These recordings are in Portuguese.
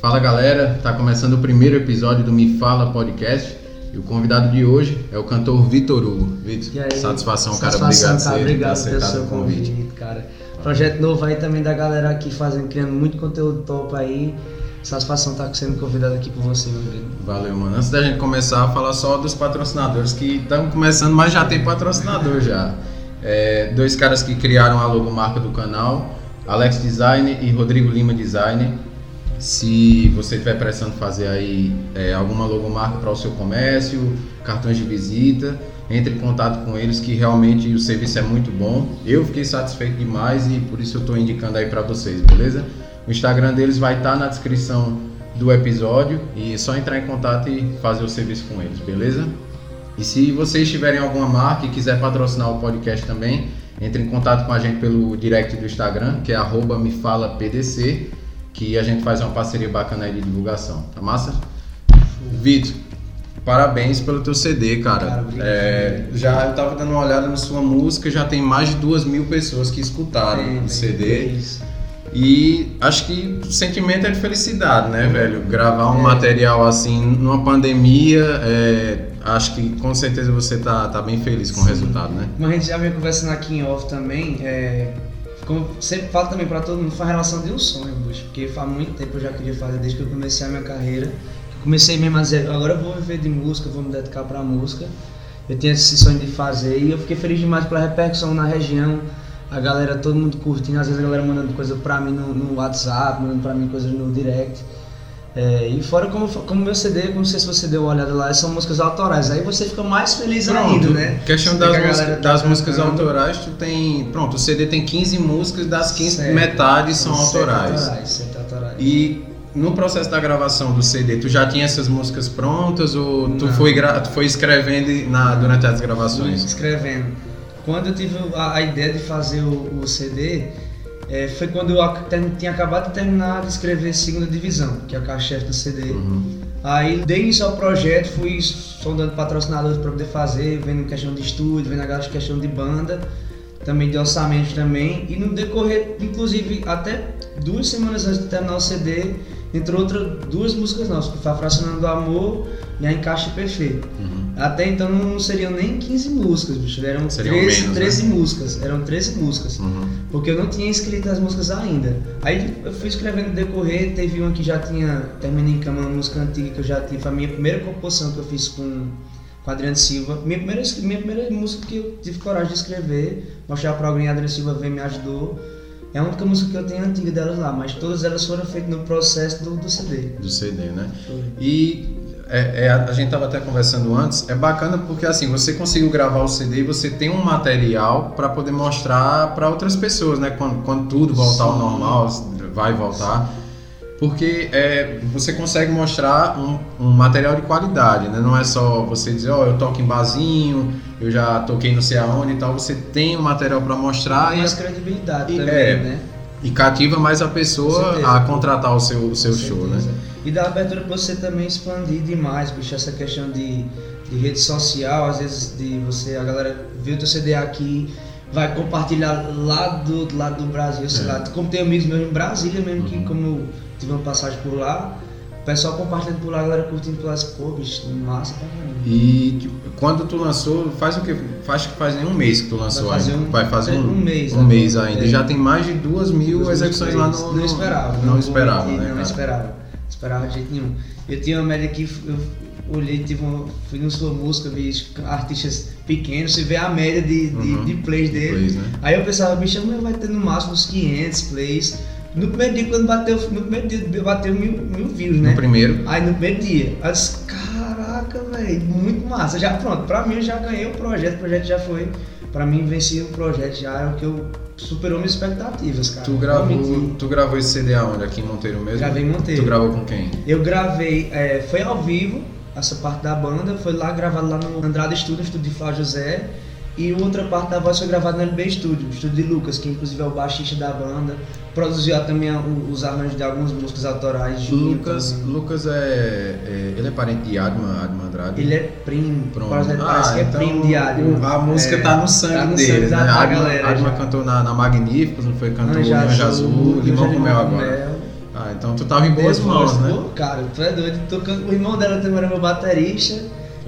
Fala galera, tá começando o primeiro episódio do Me Fala Podcast e o convidado de hoje é o cantor Vitor Hugo. Vitor, satisfação, cara, Satisfação, obrigado, cara, por ter obrigado pelo aceitado seu o convite. convite, cara. Projeto novo aí também da galera aqui fazendo, criando muito conteúdo top aí. Satisfação estar sendo convidado aqui por você, meu amigo. Valeu, mano. Antes da gente começar a falar só dos patrocinadores que estão começando, mas já tem patrocinador já. É, dois caras que criaram a logomarca do canal, Alex Design e Rodrigo Lima Design. Se você estiver precisando fazer aí é, alguma logomarca para o seu comércio, cartões de visita, entre em contato com eles que realmente o serviço é muito bom. Eu fiquei satisfeito demais e por isso eu estou indicando aí para vocês, beleza? O Instagram deles vai estar na descrição do episódio e é só entrar em contato e fazer o serviço com eles, beleza? E se vocês tiverem alguma marca e quiser patrocinar o podcast também, entre em contato com a gente pelo direct do Instagram, que é mefalapdc, que a gente faz uma parceria bacana aí de divulgação, tá massa? Vitor, parabéns pelo teu CD, cara. Cara. É, já eu tava dando uma olhada na sua música, já tem mais de duas mil pessoas que escutaram Tem, o CD. isso. E acho que o sentimento é de felicidade, né, velho? Gravar um É. material assim numa pandemia, é, acho que com certeza você tá, tá bem feliz com o Sim. resultado, né? Como a gente já veio conversando aqui em off também, é, como sempre falo também pra todo mundo, foi a relação de um sonho, bicho. Porque faz muito tempo eu já queria fazer, desde que eu comecei a minha carreira. Comecei mesmo a dizer, agora eu vou viver de música, vou me dedicar pra música. Eu tinha esse sonho de fazer e eu fiquei feliz demais pela repercussão na região. A galera, todo mundo curtindo, às vezes a galera mandando coisa pra mim no, no WhatsApp, mandando pra mim coisas no direct. É, e fora como, como meu CD, não sei se você deu uma olhada lá, são músicas autorais. Aí você fica mais feliz ainda, né? questão das, que a músicas, galera tá das músicas autorais, tu tem. Pronto, o CD tem 15 músicas, das 15, Certo. metade são autorais. autorais, sete autorais. E no processo da gravação do CD, tu já tinha essas músicas prontas ou tu Não. foi, gra- tu foi escrevendo na, durante as gravações? escrevendo. Quando eu tive a, a ideia de fazer o, o CD, é, foi quando eu tinha acabado de terminar de escrever Segunda Divisão, que é a carro-chefe do CD. Uhum. Aí dei início ao projeto, fui sondando patrocinadores para poder fazer, vendo questão de estúdio, vendo agora questão de banda, também de orçamento também. E no decorrer, inclusive até duas semanas antes de terminar o CD, entrou outra, duas músicas nossas, que foi a Fracionando do Amor e a Encaixe Perfeito. Uhum. Até então não seriam nem 15 músicas, bicho. Eram Seriam 13, menos, né? 13 músicas. Eram 13 músicas. Uhum. Porque eu não tinha escrito as músicas ainda. Aí eu fui escrevendo no decorrer, teve uma que já tinha Terminei em Cama, uma música antiga que eu já tive. Foi a minha primeira composição que eu fiz com, com Adriano Silva. Minha primeira, minha primeira música que eu tive coragem de escrever, mostrar para alguém, Adriano Silva veio e me ajudou. É a única música que eu tenho antiga delas lá, mas todas elas foram feitas no processo do, do CD. Do CD, né? Foi. E é, é, a gente estava até conversando antes, é bacana porque assim, você conseguiu gravar o CD e você tem um material para poder mostrar para outras pessoas, né? Quando, quando tudo voltar ao Sim. normal, vai voltar. Porque é, você consegue mostrar um, um material de qualidade, né? Não é só você dizer, ó, eu toco em barzinho, eu já toquei não sei aonde e tal. Você tem um material para mostrar e, mais credibilidade e- também, é, né? e cativa mais a pessoa a contratar o seu, o seu Com show, certeza. né? E dá abertura pra você também expandir demais, bicho, essa questão de, de rede social, às vezes de você, a galera o teu CD aqui, vai compartilhar lá do, do lado do Brasil, sei É. lá, como tem amigos meus em Brasília mesmo, que Uhum. como eu tive uma passagem por lá, o pessoal compartilhando por lá, a galera curtindo por lá, pô, bicho, massa pra caramba. E quando tu lançou, faz o que? Faz que faz nem um mês que tu lançou Vai fazer ainda. um- Vai fazer um, um mês Um agora. mês ainda. É. Já tem mais de duas mil execuções lá no. Não esperava. Não, vou esperava, né? Não esperava. Esperava de jeito nenhum. Eu tinha uma média que eu olhei, tive uma, fui na sua música, vi artistas pequenos, você vê a média de, de, Uhum. de plays dele. Plays, né? Aí eu pensava, bicho, mas vai ter no máximo uns 500 plays. No primeiro dia, quando bateu, no primeiro dia bateu mil, mil views, né? No primeiro. Aí no primeiro dia, eu disse, caraca, velho, muito massa. Já pronto, pra mim eu já ganhei o projeto, o projeto já foi. Pra mim venci o projeto, já era o que eu superou minhas expectativas, cara. Tu gravou, tu gravou esse CD aonde? Aqui em Monteiro mesmo? Gravei em Monteiro. Tu gravou com quem? Eu gravei, é, foi ao vivo, essa parte da banda, foi lá gravado lá no Andrade Studio, estúdio de Flávio José. E outra parte da voz foi gravada no LB Studio, estúdio de Lucas, que inclusive é o baixista da banda. Produziu também os arranjos de algumas músicas autorais. Juninho Lucas, também. Lucas é, é- Ele é parente de Adman, Adman Andrade. Ele é primo, Pronto. parece, parece que é então, primo de Adman. A música É, tá no sangue tá no deles, sangue né? da- Adman, galera Adman já. cantou na, na Magníficos, não foi? Cantou Anja Anja Azul, Limão com Mel agora. Mel. Ah, então tu tava em boas mãos, né? cara, tu é doido. Tocando, o irmão dela também era meu baterista.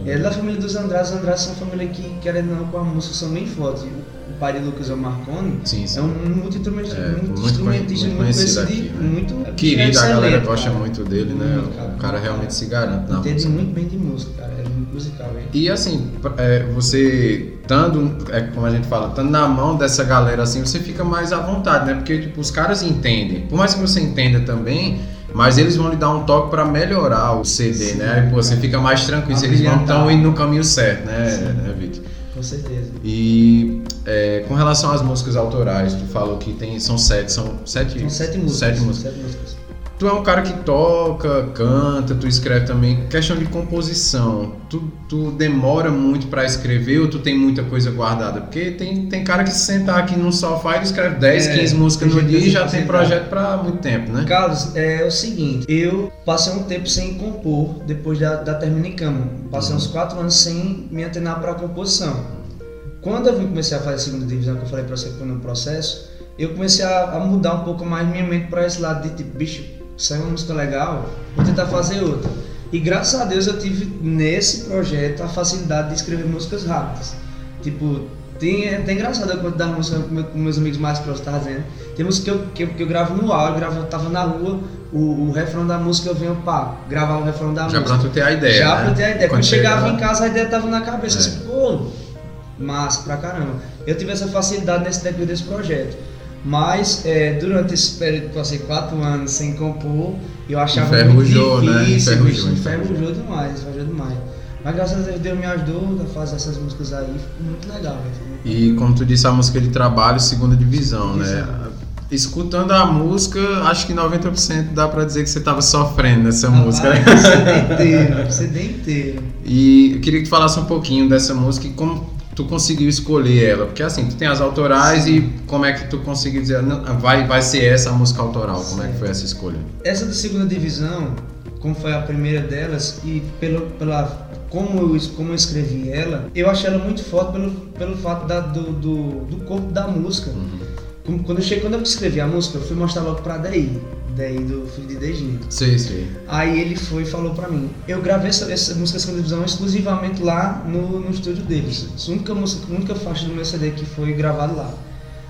É da família dos Andrades. Os Andrades são uma família que, querendo ou não, com a música são bem fortes. O pai de Lucas é o Marconi. Sim, sim. É um multi-instrumentista, É, muito, muito muito conhecido aqui, né? muito Querido, a galera gosta cara. muito dele, né? Muito, O cara realmente se garante na Entende muito bem de música, cara. É muito musical, hein? E assim, é, você estando, é, como a gente fala, estando na mão dessa galera assim, você fica mais à vontade, né? Porque tipo, os caras entendem. Por mais que você entenda também, mas eles vão lhe dar um toque pra melhorar o CD, Sim, né? Aí pô, você cara. fica mais tranquilo, eles vão estão indo no caminho certo, né, Sim. né Vitor? Com certeza. E é, com relação às músicas autorais, tu falou que tem, são sete, são sete, São sete músicas. Sete músicas. Sete músicas. Tu é um cara que toca, canta, tu escreve também. Questão de composição, tu, tu demora muito pra escrever ou tu tem muita coisa guardada? Porque tem, tem cara que se sentar aqui num sofá e escreve 10, É, 15 músicas no dia e já se tem projeto pra muito tempo, né? Carlos, é o seguinte, eu passei um tempo sem compor depois da, da Terminicama. Passei uns quatro anos sem me antenar para composição. Quando eu comecei a fazer a segunda divisão, que eu falei para você que foi no processo, eu comecei a, a mudar um pouco mais minha mente para esse lado de tipo, bicho, saiu uma música legal, vou tentar fazer outra. E graças a Deus eu tive nesse projeto a facilidade de escrever músicas rápidas. Tipo, tem, é até engraçado a quantidade de música com meu- com meus amigos mais próximos, tá dizendo? Tem música que eu, que eu, que eu gravo no áudio, eu, gravo, eu tava na rua, o, o refrão da música eu venho, pá, gravar o refrão da Já música. pra tu ter a ideia. Já né? pra ter a ideia. Quando, Quando chegava em casa a ideia tava na cabeça. É. Assim, pô, massa pra caramba. Eu tive essa facilidade nesse decorrer desse projeto. Mas é, durante esse período que passei quatro anos sem compor, eu achava Enferrujou, muito né? difícil, Enferrujou, bicho, enferrujou. enferrujou demais, enferrujou demais. Mas graças a Deus, Deus me ajudou a fazer essas músicas aí, ficou muito legal. E como tu disse, a música de trabalho, segunda divisão, né? Escutando a música, acho que 90% dá pra dizer que você tava sofrendo nessa Rapaz, música. né? o CD inteiro, o CD inteiro. E eu queria que tu falasse um pouquinho dessa música e como tu conseguiu escolher ela. Porque assim, tu tem as autorais e como é que tu conseguiu dizer, não, vai, vai ser essa a música autoral? Como é que foi essa escolha? Essa da segunda divisão, como foi a primeira delas, e pelo, pela, como, eu, como eu escrevi ela, eu achei ela muito forte pelo, pelo fato da- do, do, do corpo da música. Como- Quando eu, cheguei, quando eu escrevi a música, eu fui mostrar logo pra Daí, Daí do filho de Dejinho. Sei, sei. Aí ele foi e falou pra mim. Eu gravei essa, essa música segunda divisão exclusivamente lá no, no estúdio deles. A única música, única faixa do meu CD que foi gravado lá.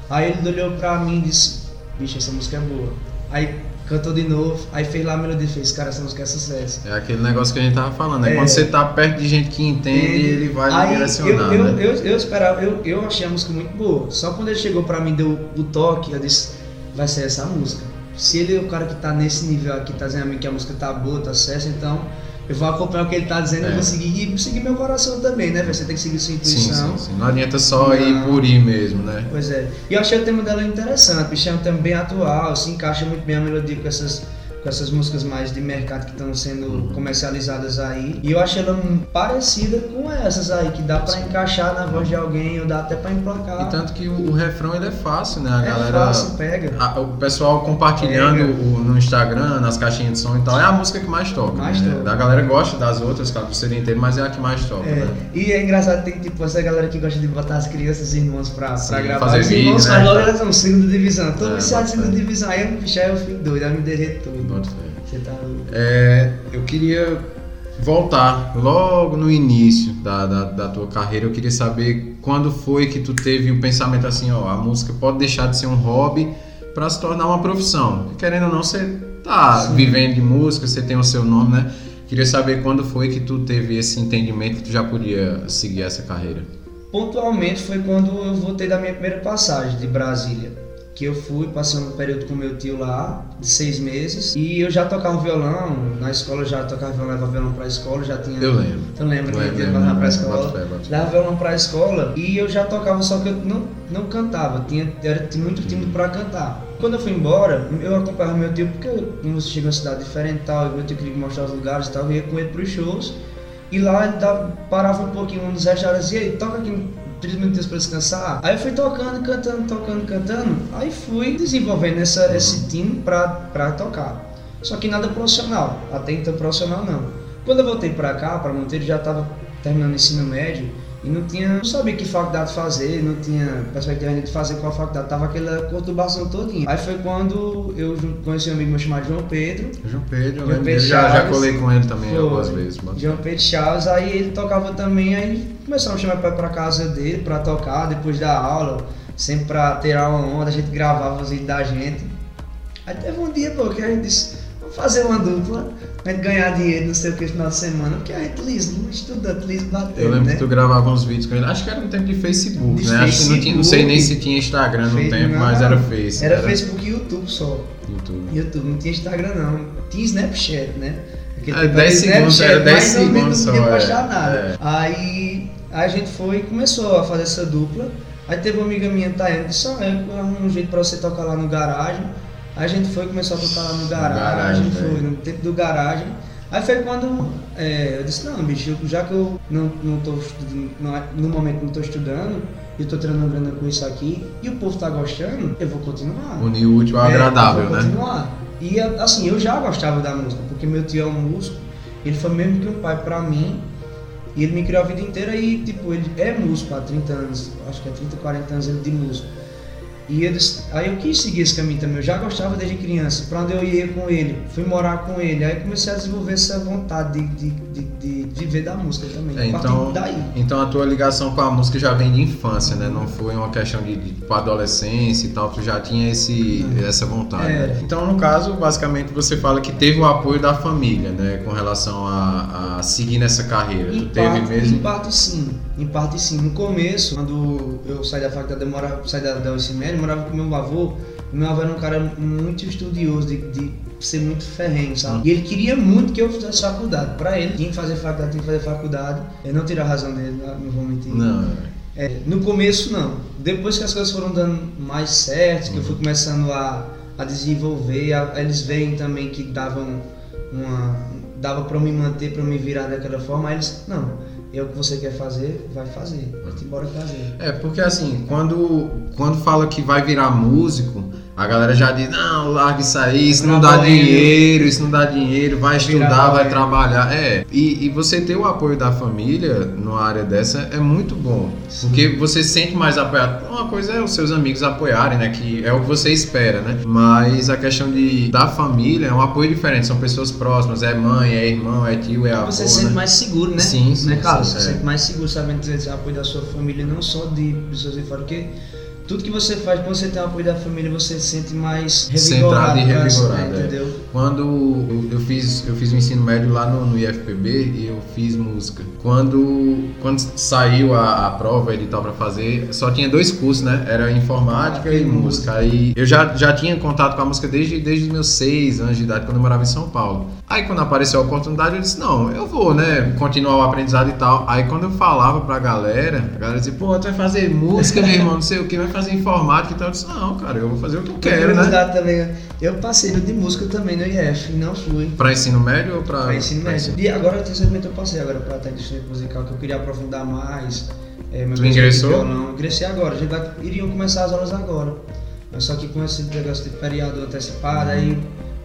Aí ele olhou pra mim e disse, bicho, essa música é boa. Aí cantou de novo, aí fez lá a melodia fez, cara, essa música é sucesso. É aquele negócio que a gente tava falando, né? É. Quando você tá perto de gente que entende, ele vai Aí direcionar, eu, eu, né? eu, eu esperava, eu, eu achei a música muito boa. Só quando ele chegou pra mim, deu o toque, eu disse, vai ser essa música. Se ele é o cara que tá nesse nível aqui, tá dizendo a mim que a música tá boa, tá certo, então eu vou acompanhar o que ele tá dizendo É. e vou seguir, e seguir meu coração também, né? velho? Você tem que seguir sua Sim, intuição. sim, sim. Não adianta só ir Não. por ir mesmo, né? Pois é. E eu achei o tema dela interessante, bicho, é um tema bem atual, se encaixa muito bem a melodia com essas, com essas músicas mais de mercado que estão sendo comercializadas aí. E eu achei ela parecida com essas aí, que dá pra encaixar na voz de alguém, ou dá até pra emplacar. E tanto que o, o refrão ele é fácil, né? A é galera. fácil, pega. a- o pessoal compartilhando o- no Instagram, nas caixinhas de som e tal, é a música que mais toca. Mais né? toca. A galera gosta das outras, claro, do CD inteiro, mas é a que mais toca, É, né? e é engraçado, tem tipo essa galera que gosta de botar as crianças e irmãos pra, Sim, pra gravar. fazer Os vídeo, irmãos né? fazem logo elas são segunda divisão. Tô É, viciado em segunda divisão. Aí eu, aí eu fico doido, aí me derreto todo. Fé. Você tá. É, eu queria voltar logo no início da, da, da tua carreira. Eu queria saber quando foi que tu teve o pensamento assim, ó, a música pode deixar de ser um hobby para se tornar uma profissão. Querendo ou não, você tá Sim. vivendo de música, você tem o seu nome, né? Queria saber quando foi que tu teve esse entendimento que tu já podia seguir essa carreira. Pontualmente foi quando eu voltei da minha primeira passagem de Brasília. Que eu fui, passei um período com meu tio lá, de seis meses. E eu já tocava violão, na escola eu já tocava violão, levava violão pra escola, já tinha. Eu lembro. Tu lembra que eu lembro, levar pra lembro, escola? Levava violão pra escola e eu já tocava, só que eu não, não cantava, tinha, era muito tímido pra cantar. Quando eu fui embora, eu acompanhava meu tio, porque eu, em uma cidade diferente e tal, e meu tio queria me mostrar os lugares e tal, eu ia com ele pros shows. E lá ele parava um pouquinho um dos restaurantes e aí, toca aqui 30 minutos pra descansar. Aí eu fui tocando, cantando, tocando, cantando. Aí fui desenvolvendo essa, esse time pra, pra tocar. Só que nada profissional, até então profissional não. Quando eu voltei pra cá, pra Monteiro, já tava terminando o ensino médio. E não tinha, não sabia que faculdade fazer, não tinha perspectiva de fazer qual faculdade, tava aquela conturbação todinha. Aí foi quando eu conheci um amigo meu chamado João Pedro. João Pedro, eu João Pedro dele, já, já Chaves. colei com ele também Foi. algumas vezes. mas- João Pedro Chaves, aí ele tocava também, aí começamos a chamar pra, pra casa dele pra tocar depois da aula, sempre pra tirar uma onda, a gente gravava os vídeos da gente. Aí teve um dia, pô, que a gente disse, fazer uma dupla, gente ganhar dinheiro, não sei o que, final de semana, porque a gente liso, um estudante liso bateu, Eu lembro né? que tu gravava uns vídeos com ele, acho que era no tempo de Facebook, De né? Acho que não, tinha, não sei nem Facebook. se tinha Instagram no tempo, não, mas era Face. Era Facebook e YouTube só. YouTube. YouTube, não tinha Instagram não. Tinha Snapchat, né? Aquele É, tempo 10 era segundos, era 10 mas não- segundos não podia só, é. postar nada. É. Aí a gente foi e começou a fazer essa dupla. Aí teve uma amiga minha, Tayane, que disse, ah, eu arrumo um jeito pra você tocar lá no garagem. Aí a gente foi e começou a tocar lá no garagem, garagem, foi no tempo do garagem. Aí foi quando é, eu disse, não, bicho, já que eu não, não tô não- no momento não tô estudando, eu tô treinando grana com isso aqui, e o povo tá gostando, eu vou continuar. Unir o útil ao É, agradável, eu vou né? continuar. E assim, eu já gostava da música, porque meu tio é um músico, ele foi mesmo que um pai pra mim, e ele me criou a vida inteira e, tipo, ele é músico há 30 anos, acho que é 30, 40 anos ele de músico. E disse- aí eu quis seguir esse caminho também, eu já gostava desde criança, pra onde eu ia com ele, fui morar com ele, aí comecei a desenvolver essa vontade de, de, de, de viver da música também, É, então, daí. então a tua ligação com a música já vem de infância, né? Não foi uma questão de, de tipo, adolescência e tal, tu já tinha esse, essa vontade. É. né? Então, no caso, basicamente você fala que teve o apoio da família, né? Com relação a, a seguir nessa carreira. Em tu teve parte, mesmo? Em parte sim, em parte sim. No começo, quando eu saí da faculdade, eu morava, saí da, da eu morava com meu avô. Meu avô era um cara muito estudioso, de, de ser muito ferrenho, sabe? E ele queria muito que eu fizesse faculdade. Pra ele, tinha que fazer faculdade, tinha que fazer faculdade. Eu não tirei a razão dele, não vou mentir. Não. É, no começo não. Depois que as coisas foram dando mais certo, que eu fui começando a, a desenvolver, a- eles veem também que davam uma. dava pra eu me manter, pra eu me virar daquela forma, aí eles, não, é o que você quer fazer, vai fazer. Vai embora fazer. É, porque assim, quando, quando fala que vai virar músico, a galera já diz, não, larga isso aí, isso não dá dinheiro, isso não dá dinheiro, vai estudar, vai trabalhar. É, e, e você ter o apoio da família numa área dessa é muito bom. Porque você se sente mais apoiado. Uma coisa é os seus amigos apoiarem, né? Que é o que você espera, né? Mas a questão de, da família é um apoio diferente, são pessoas próximas, é mãe, é irmão, é tio, é avô. Você se sente né? mais seguro, né? Sim, sim, né, Carlos? sim, Você é. se sente mais seguro sabendo ter esse apoio da sua família, não só de pessoas de fora, porque tudo que você faz, quando você tem o apoio da família, você se sente mais Centrado revigorado. e pra- revigorado, é. Entendeu? Quando eu, eu fiz eu fiz o ensino médio lá no, no IFPB e eu fiz música. Quando quando saiu a, a prova edital para fazer, só tinha dois cursos, né? Era informática Ah, e e música. Aí eu já, já tinha contato com a música desde desde os meus seis anos de idade, quando eu morava em São Paulo. Aí quando apareceu a oportunidade, eu disse: "Não, eu vou, né, continuar o aprendizado e tal". Aí quando eu falava pra galera, a galera dizia: "Pô, tu vai fazer música, meu irmão, não sei o que, vai fazer informática e tal". Eu disse: "Não, cara, eu vou fazer o que eu quero, né?" Curiosidade também, eu passei de música também no IF, não fui. Pra ensino médio ou pra, Pra ensino pra médio. E agora, recentemente, eu passei agora pra técnico musical, que eu queria aprofundar mais. É, meu Tu ingressou? Violão. Ingressei agora, a gente vai, iriam começar as aulas agora. Mas só que com esse negócio de feriado antecipado, aí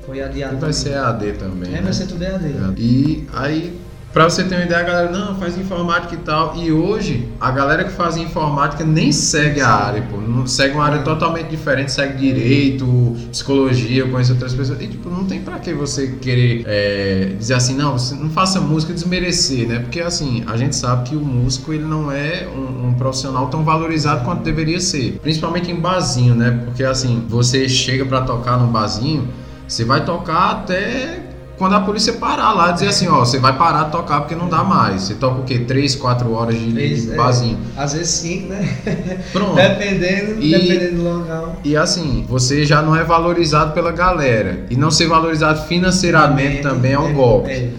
foi adiado. E vai também. ser AD também. É, né? vai ser tudo EAD. E aí, pra você ter uma ideia, a galera, não, faz informática e tal. E hoje, a galera que faz informática nem segue a área, pô. Não segue uma área Não. totalmente diferente, segue direito, psicologia, conhece outras pessoas. E, tipo, não tem pra que você querer é, dizer assim, não, você não faça música e desmerecer, né? Porque, assim, a gente sabe que o músico, ele não é um, um profissional tão valorizado quanto deveria ser. Principalmente em barzinho, né? Porque, assim, você chega pra tocar num barzinho, você vai tocar até quando a polícia parar lá, dizer assim, ó, você vai parar de tocar porque não dá mais. Você toca o quê? 3, 4 horas de, Três, de é. barzinho. Às vezes cinco, né? Pronto. Dependendo, E- dependendo do local. E assim, você já não é valorizado pela galera. E não ser valorizado financeiramente também é um golpe. É.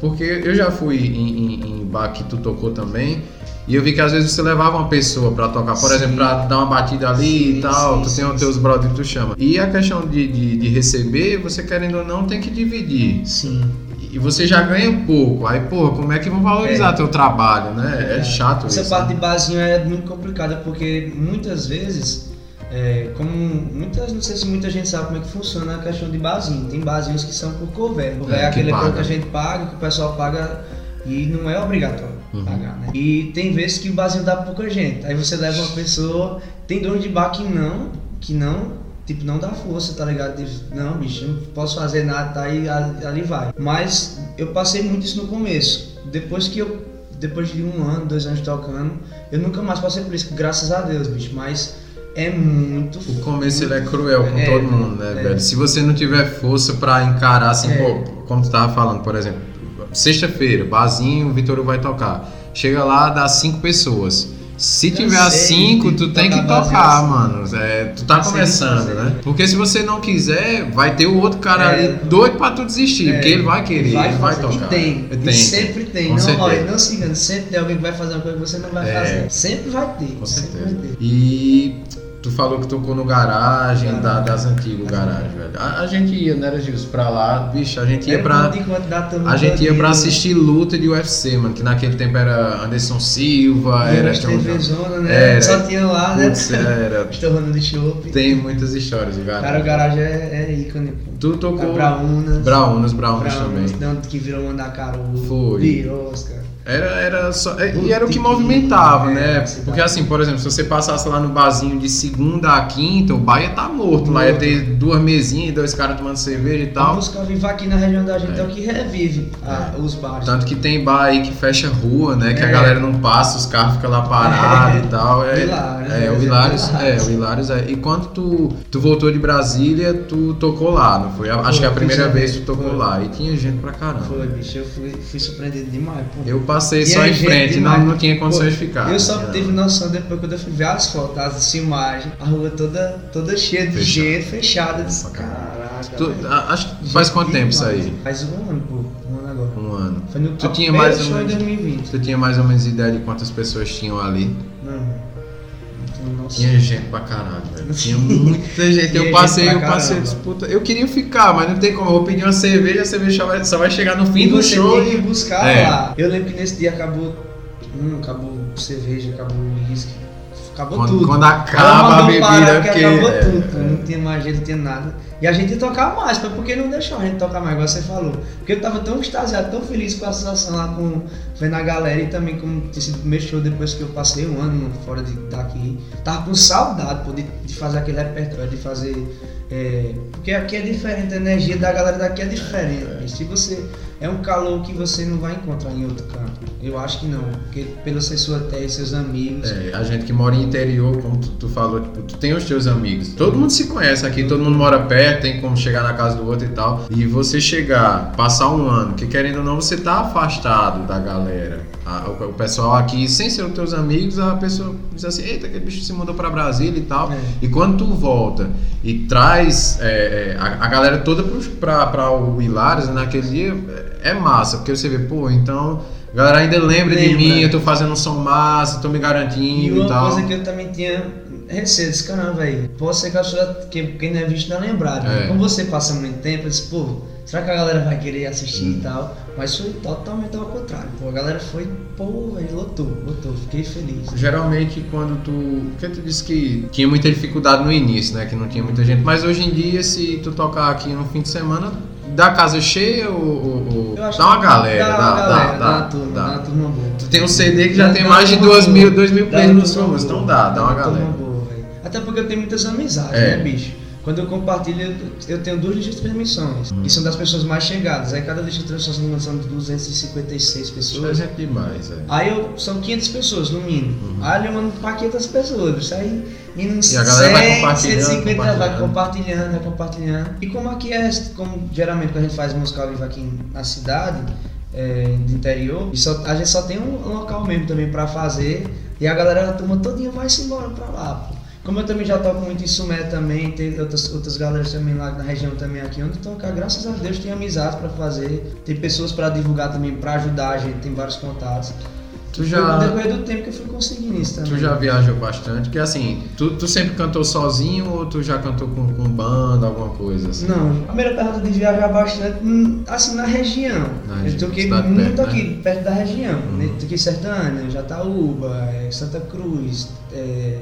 Porque eu já fui em, em, em bar que tu tocou também. E eu vi que às vezes você levava uma pessoa pra tocar, por Sim. exemplo, pra dar uma batida ali Sim, e tal, sim, tu tem os teus brothers que tu chama. E a questão de, de, de receber, você querendo ou não, tem que dividir. Sim. E você já ganha pouco. Aí, porra, como é que vão valorizar É. teu trabalho, né? É chato Essa isso. parte né? de barzinho é muito complicada porque muitas vezes, é, como muitas, não sei se muita gente sabe como é que funciona a questão de barzinho. Tem barzinhos que são por cover. É, é, que aquele que a gente paga, que o pessoal paga e não é obrigatório. Uhum. pagar, né? E tem vezes que o barzinho dá pouca gente. Aí você leva uma pessoa, tem dono de bar que não, que não, tipo, não dá força, tá ligado? Não, bicho, não posso fazer nada, tá aí, ali vai. Mas eu passei muito isso no começo. Depois que eu, depois de um ano, dois anos tocando, eu nunca mais passei por isso, graças a Deus, bicho. Mas é muito O começo ele é cruel com É, todo mundo, né, é. velho? Se você não tiver força pra encarar, assim, É. pô, como tu tava falando, por exemplo, sexta-feira, barzinho, o Vitor vai tocar. Chega lá, dá cinco pessoas. Se tiver cinco, tu tem que tocar mano. É, tu tá de começando, fazer. né? Porque se você não quiser, vai ter o outro cara É. ali doido pra tu desistir, É, porque ele vai querer, ele vai fazer. tocar. E tem, Tem, e sempre tem. com Não, certeza. olha, não se engane, sempre tem alguém que vai fazer uma coisa que você não vai É. fazer. Sempre vai ter. Com sempre certeza. vai ter. E tu falou que tocou no garagem, da- Garagem. das antigas garagem, velho. A, a gente ia, né, Gilson, pra lá, bicho, a gente ia Era pra. A gente ia pra assistir luta de UFC, mano, que naquele tempo era Anderson Silva, era Zona, né? Era. Só tinha lá, né? Putz, era. Estourando de chopp. Tem muitas histórias de Cara, o garagem. garagem é, é ícone, pô. Tu tocou Braunas. Braunas, Braunas também. Braunas, tanto que virou Mandacaru. Foi. Birosca. Era, era só, é, e era o que movimentava, é, né? Porque assim, por exemplo, se você passasse lá no barzinho de segunda a quinta, o bar ia tá morto. Lá ia ter duas mesinhas, dois caras tomando cerveja e A tal. música viva aqui na região da gente é, É. o que revive a- os bares. Tanto que tem bar aí que fecha rua, né? Que a É. galera não passa, os carros ficam lá parados É. e tal. É, Hilários, é, né? o Hilários, é, Hilários. o Hilários é. E quando tu, tu voltou de Brasília, tu tocou lá, não foi? Acho que a Foi, primeira vez tu tocou foi. lá. E tinha gente pra caramba. Foi, bicho, eu fui, fui surpreendido demais, pô. Eu passei Tinha só em frente, não, demais. não tinha condições Pô, de ficar. Eu só Não. tive noção depois quando eu fui ver as fotos, as filmagens, a rua toda, toda cheia de Fechado. gente, fechada. Disse. Caraca. Tu- a- acho que faz quanto tempo isso aí? Faz um ano, pô. Um ano agora. Um ano. Foi no Tu a tinha mais ou menos- 2020. Tu tinha mais ou menos ideia de quantas pessoas tinham ali? Tinha gente pra caralho, velho. Tinha muita gente. Eu passei, eu passei, disputa. Eu queria ficar, mas não tem como. Eu vou pedir uma cerveja, a cerveja só vai, chegar no fim E do você show tinha que e. buscar É. lá. Eu lembro que nesse dia acabou. Hum, acabou cerveja, acabou uísque. Acabou Quando, tudo. quando acaba a bebida, parar porque. acabou é, tudo, é. não tinha mais jeito, não tinha nada. E a gente ia tocar mais, mas porque não deixou a gente tocar mais, igual você falou. Porque eu tava tão extasiado, tão feliz com a sensação lá com vendo a galera e também como tinha sido show depois que eu passei um ano fora de daqui. Tava com saudade pô, de, de fazer aquele repertório, de fazer. É, porque aqui é diferente, a energia da galera daqui é diferente. E se você. É um calor que você não vai encontrar em outro canto. Eu acho que não, porque pela ser sua terra e seus amigos. É, a gente que mora em interior, como tu, tu falou, tipo, tu tem os teus amigos. Todo mundo se conhece aqui, todo mundo mora perto, tem como chegar na casa do outro e tal. E você chegar, passar um ano, que querendo ou não, você tá afastado da galera. A- o, o pessoal aqui, sem ser os teus amigos, a pessoa diz assim, eita, aquele bicho se mudou pra Brasília e tal. É. E quando tu volta e traz é, é, a, a galera toda pra o Hilários, naquele dia, é, é massa, porque você vê, pô, então. A galera ainda lembra, de Lembra. mim, eu tô fazendo um som massa, tô me E garantindo e, uma tal. coisa que eu também tinha receio, desse caramba aí. Pode ser que a pessoa, que quem não é visto não é lembrado. né? É. Como você passa muito tempo, eu disse, pô, será que a galera vai querer assistir Hum. e tal? Mas foi totalmente ao contrário. Pô, a galera foi, pô, velho, lotou, lotou, fiquei feliz. Geralmente quando tu. Porque tu disse que tinha muita dificuldade no início, né? Que não tinha muita gente. Mas hoje em dia, se tu tocar aqui no fim de semana, dá casa cheia ou. ou- dá uma galera, dá, dá, galera, dá, dá, dá, turma, dá. dá uma turma boa. Tu tem um CD que já tem mais de uma duas turma mil, boa. dois mil Dá plays filmes. boa. Então dá, dá uma galera. Até porque eu tenho muitas amizades, É. né, bicho? Quando eu compartilho, eu- tenho duas listas de transmissões. Hum. E são das pessoas mais chegadas. Aí cada lista de transmissões são de 256 É pessoas. gente demais, é. Aí eu, são 500 pessoas no mínimo. Uhum. Aí eu mando pra 500 pessoas. Isso aí E a galera vai 100, compartilhando, 150 vai compartilhando. compartilhando, vai compartilhando. E como aqui é, como geralmente quando a gente faz música ao vivo aqui na cidade, é, do interior, e só- a gente só tem um local mesmo também pra fazer. E a galera, a turma todinha vai se embora pra lá. Como eu também já toco muito em Sumé também, tem outras, outras galeras também lá na região também aqui, onde tocar, graças a Deus tem amizades pra fazer, tem pessoas pra divulgar também, pra ajudar a gente, tem vários contatos. Tu Foi no já. decorrer do tempo que eu fui conseguindo isso também. Tu já viajou bastante, porque assim, tu, tu sempre cantou sozinho ou tu já cantou com, com banda, alguma coisa assim? Não, a primeira pergunta de viajar bastante, hum, assim, na região. Na eu toquei muito perto, né? aqui, perto da região. Uhum. Né? Toquei Sertânia, Jataúba, é, Santa Cruz, é,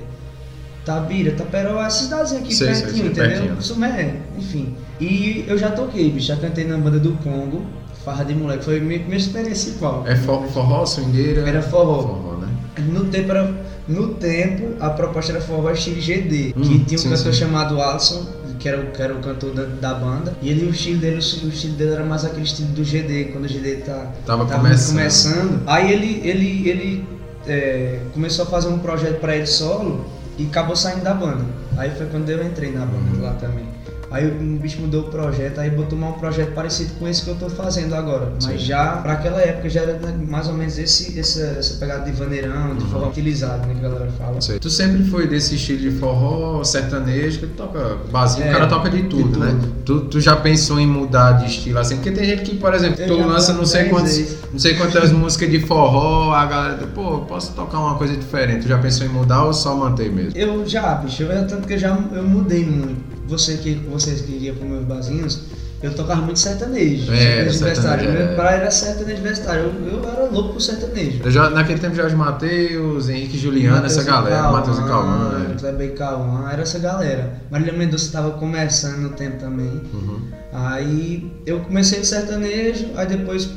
Tabira, Taperoá, essas cidades aqui Sei, sei, pertinho, sei, entendeu? pertinho. Sumé, enfim. E eu já toquei, bicho, já cantei na banda do Congo. farra de moleque. Foi minha primeira experiência igual. É for, forró, swingueira? Era forró. Forró, né? No tempo, era, no tempo, a proposta era forró estilo GD, Hum, que tinha um sim, cantor sim. chamado Alisson, que era, o- que era o cantor da, da banda, e ele, o estilo dele, o estilo dele era mais aquele estilo do GD, quando o GD tá, Tava tava começando. começando. Aí ele, ele, ele é, começou a fazer um projeto pra ele solo e acabou saindo da banda. Aí foi quando eu entrei na banda lá também. Aí o bicho mudou o projeto, aí botou um projeto parecido com esse que eu tô fazendo agora. Mas Sim. já, pra aquela época, já era né, mais ou menos esse, essa, essa pegada de vaneirão, de Uhum. forró utilizado, né, que a galera fala. Sei. Tu sempre foi desse estilo de forró, sertanejo, que tu toca barzinho, É, o cara toca de tudo, de né? tudo. Tu, tu já pensou em mudar de estilo assim? Porque tem gente que, por exemplo, Eu tu lança não sei quantos, vezes. não sei quantas músicas de forró, a galera, pô, posso tocar uma coisa diferente. Tu já pensou em mudar ou só manter mesmo? Eu já, bicho, eu, tanto que eu já eu mudei muito. Você que vocês que para meus barzinhos, eu tocava muito sertanejo. É, sertanejo universitário. é. Meu era sertanejo universitário. Eu, eu era louco por sertanejo. Eu já, naquele tempo Jorge Matheus, Henrique Juliano, essa galera, Matheus e Cauã. é. Kleber e Cauã, era essa galera. Marília Mendonça estava começando no tempo também. Uhum. Aí eu comecei de sertanejo, aí depois,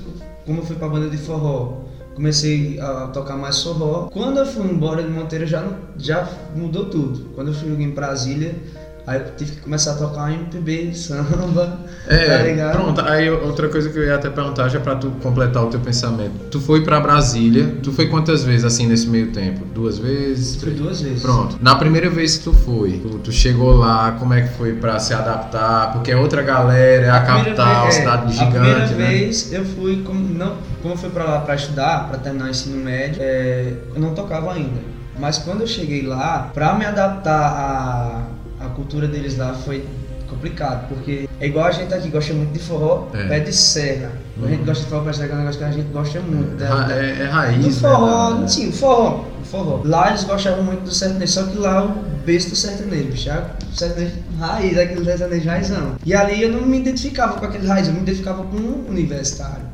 como eu fui pra banda de forró, comecei a tocar mais forró. Quando eu fui embora de Monteiro já, já mudou tudo. Quando eu fui em Brasília, aí eu tive que começar a tocar MPB, samba, tá É, ligado? pronto. Aí outra coisa que eu ia até perguntar, já pra tu completar o teu pensamento. Tu foi pra Brasília, tu foi quantas vezes assim nesse meio tempo? Duas vezes? Fui duas vezes. Pronto. Na primeira vez que tu foi, tu, tu chegou lá, como é que foi pra se adaptar? Porque é outra galera, é a, primeira capital, vez- é, cidade A gigante, primeira né? vez eu fui, como, não, como eu fui pra lá pra estudar, pra terminar o ensino médio, é, eu não tocava ainda. Mas quando eu cheguei lá, pra me adaptar à, à cultura deles lá foi complicado, porque é igual a gente aqui gosta muito de forró, É. pé de serra. A gente Uhum. gosta de forró pé de serra, é um negócio que a gente gosta muito. da- Ra- É, é raiz, do forró, né? sim, o forró, forró. Lá eles gostavam muito do sertanejo, só que lá o besta do sertanejo, bicho, é o sertanejo raiz, aquele sertanejo raizão. E ali eu não me identificava com aquele raiz, eu me identificava com um universitário.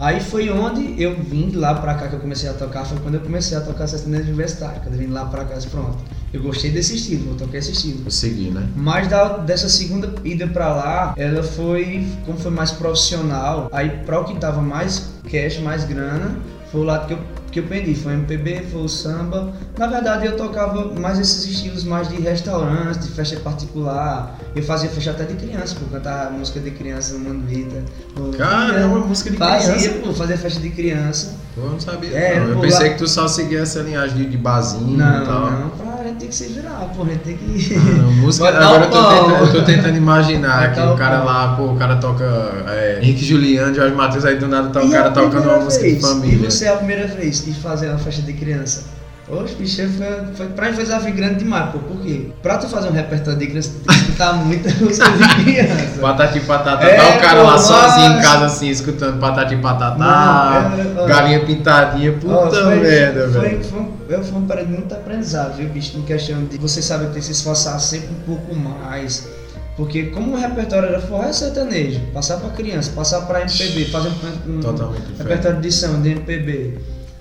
Aí foi onde eu vim de lá pra cá que eu comecei a tocar, foi quando eu comecei a tocar sertanejo universitário, quando eu vim lá pra cá, pronto. Eu gostei desse estilo, vou tocar esse estilo. Eu segui, né? Mas da- dessa segunda ida pra lá, ela foi, como foi mais profissional, aí pra o que dava mais cash, mais grana, foi o lado que eu, que eu pendi. Foi MPB, foi o samba. Na verdade eu tocava mais esses estilos mais de restaurantes, de festa particular. Eu fazia festa até de criança, pô, cantar música de criança no. Pô, Caramba, música de Fazia, criança. pô, fazia festa de criança. Pô, eu não sabia. É, não. Eu pô, pensei lá- que tu só seguia essa linhagem de, de barzinho Não, e tal. não, gente tem que se virar, pô, a gente tem que. Ah, música, agora eu tô, tentando, eu tô tentando imaginar que o cara lá, pô, o cara toca é, Henrique Juliano, Jorge Matheus, aí do nada tá o E cara tocando uma música vez? de família. E você é a primeira vez de fazer uma festa de criança? Oxe, bicho, foi, foi, pra mim foi desafio grande demais, pô. Por quê? Pra tu fazer um repertório de criança, tu tem que escutar muita música de criança. Patati patata, É, tá o cara pô, lá sozinho em nossa. casa assim, escutando patati patatá, Não, é, ó. galinha pintadinha, puta Ó, foi- merda, foi, velho. Foi, um- foi um período muito aprendizado, viu, bicho? Em questão de você sabe ter que se esforçar sempre um pouco mais. Porque como o repertório era forró é sertanejo, passar pra criança, passar pra MPB, fazer um, um repertório de samba de MPB.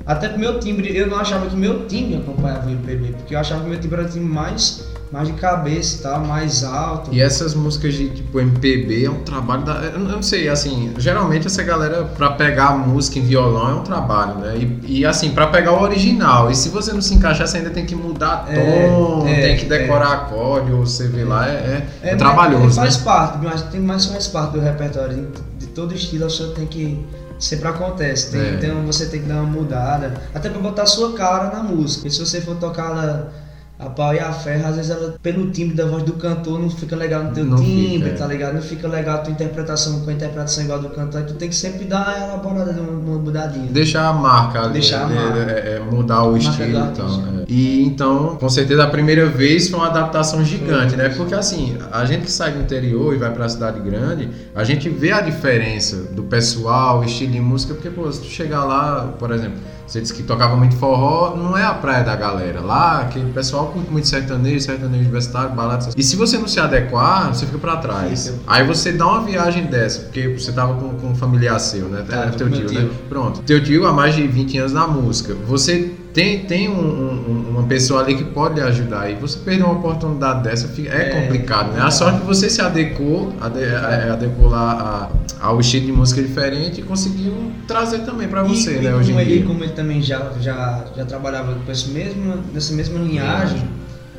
Até pro meu timbre, eu não achava que meu time acompanhava o MPB, porque eu achava que meu timbre era o time mais, mais de cabeça e tal, mais alto. E essas músicas de tipo MPB é um trabalho da. Eu não sei, assim, geralmente essa galera, pra pegar a música em violão é um trabalho, né? E, e, assim, pra pegar o original. E se você não se encaixar, você ainda tem que mudar É, tom, é, tem que decorar acorde, ou você vê lá, é, é, é mas trabalhoso, Faz né? parte, mas tem mais faz parte do repertório. De, de todo estilo, a pessoa tem que. Sempre acontece, tem, É. então você tem que dar uma mudada, até pra botar a sua cara na música. E se você for tocar ela a pau e a ferro, às vezes ela, pelo timbre da voz do cantor, não fica legal no teu Não timbre, fica, é. tá ligado? Não fica legal a tua interpretação com a interpretação igual do cantor. Tu tem que sempre dar uma elaborada, uma, mudadinha. Deixar a marca ali, Deixar a né? marca. É, é mudar o estilo e né? E então, com certeza, a primeira vez foi uma adaptação gigante, né? Porque assim, a gente que sai do interior e vai pra cidade grande, a gente vê a diferença do pessoal, estilo de música, porque, pô, se tu chegar lá, por exemplo, você disse que tocava muito forró, não é a praia da galera. Lá, aquele pessoal curte muito sertanejo, sertanejo universitário, balada. E se você não se adequar, você fica pra trás. Aí você dá uma viagem dessa, porque você tava com, com um familiar seu, né? É, teu tio, tio. né? Pronto. Teu tio há mais de 20 anos na música. Você tem, tem um, um, uma pessoa ali que pode lhe ajudar. E você perder uma oportunidade dessa fica- é, É, complicado, né? A é. sorte que você se adequou, ade, é, adequou lá a, ao estilo de música diferente e conseguiu trazer também pra você, e, né? e Hoje como em ele, dia. como ele também já, já, já trabalhava com esse mesmo, nessa mesma linhagem,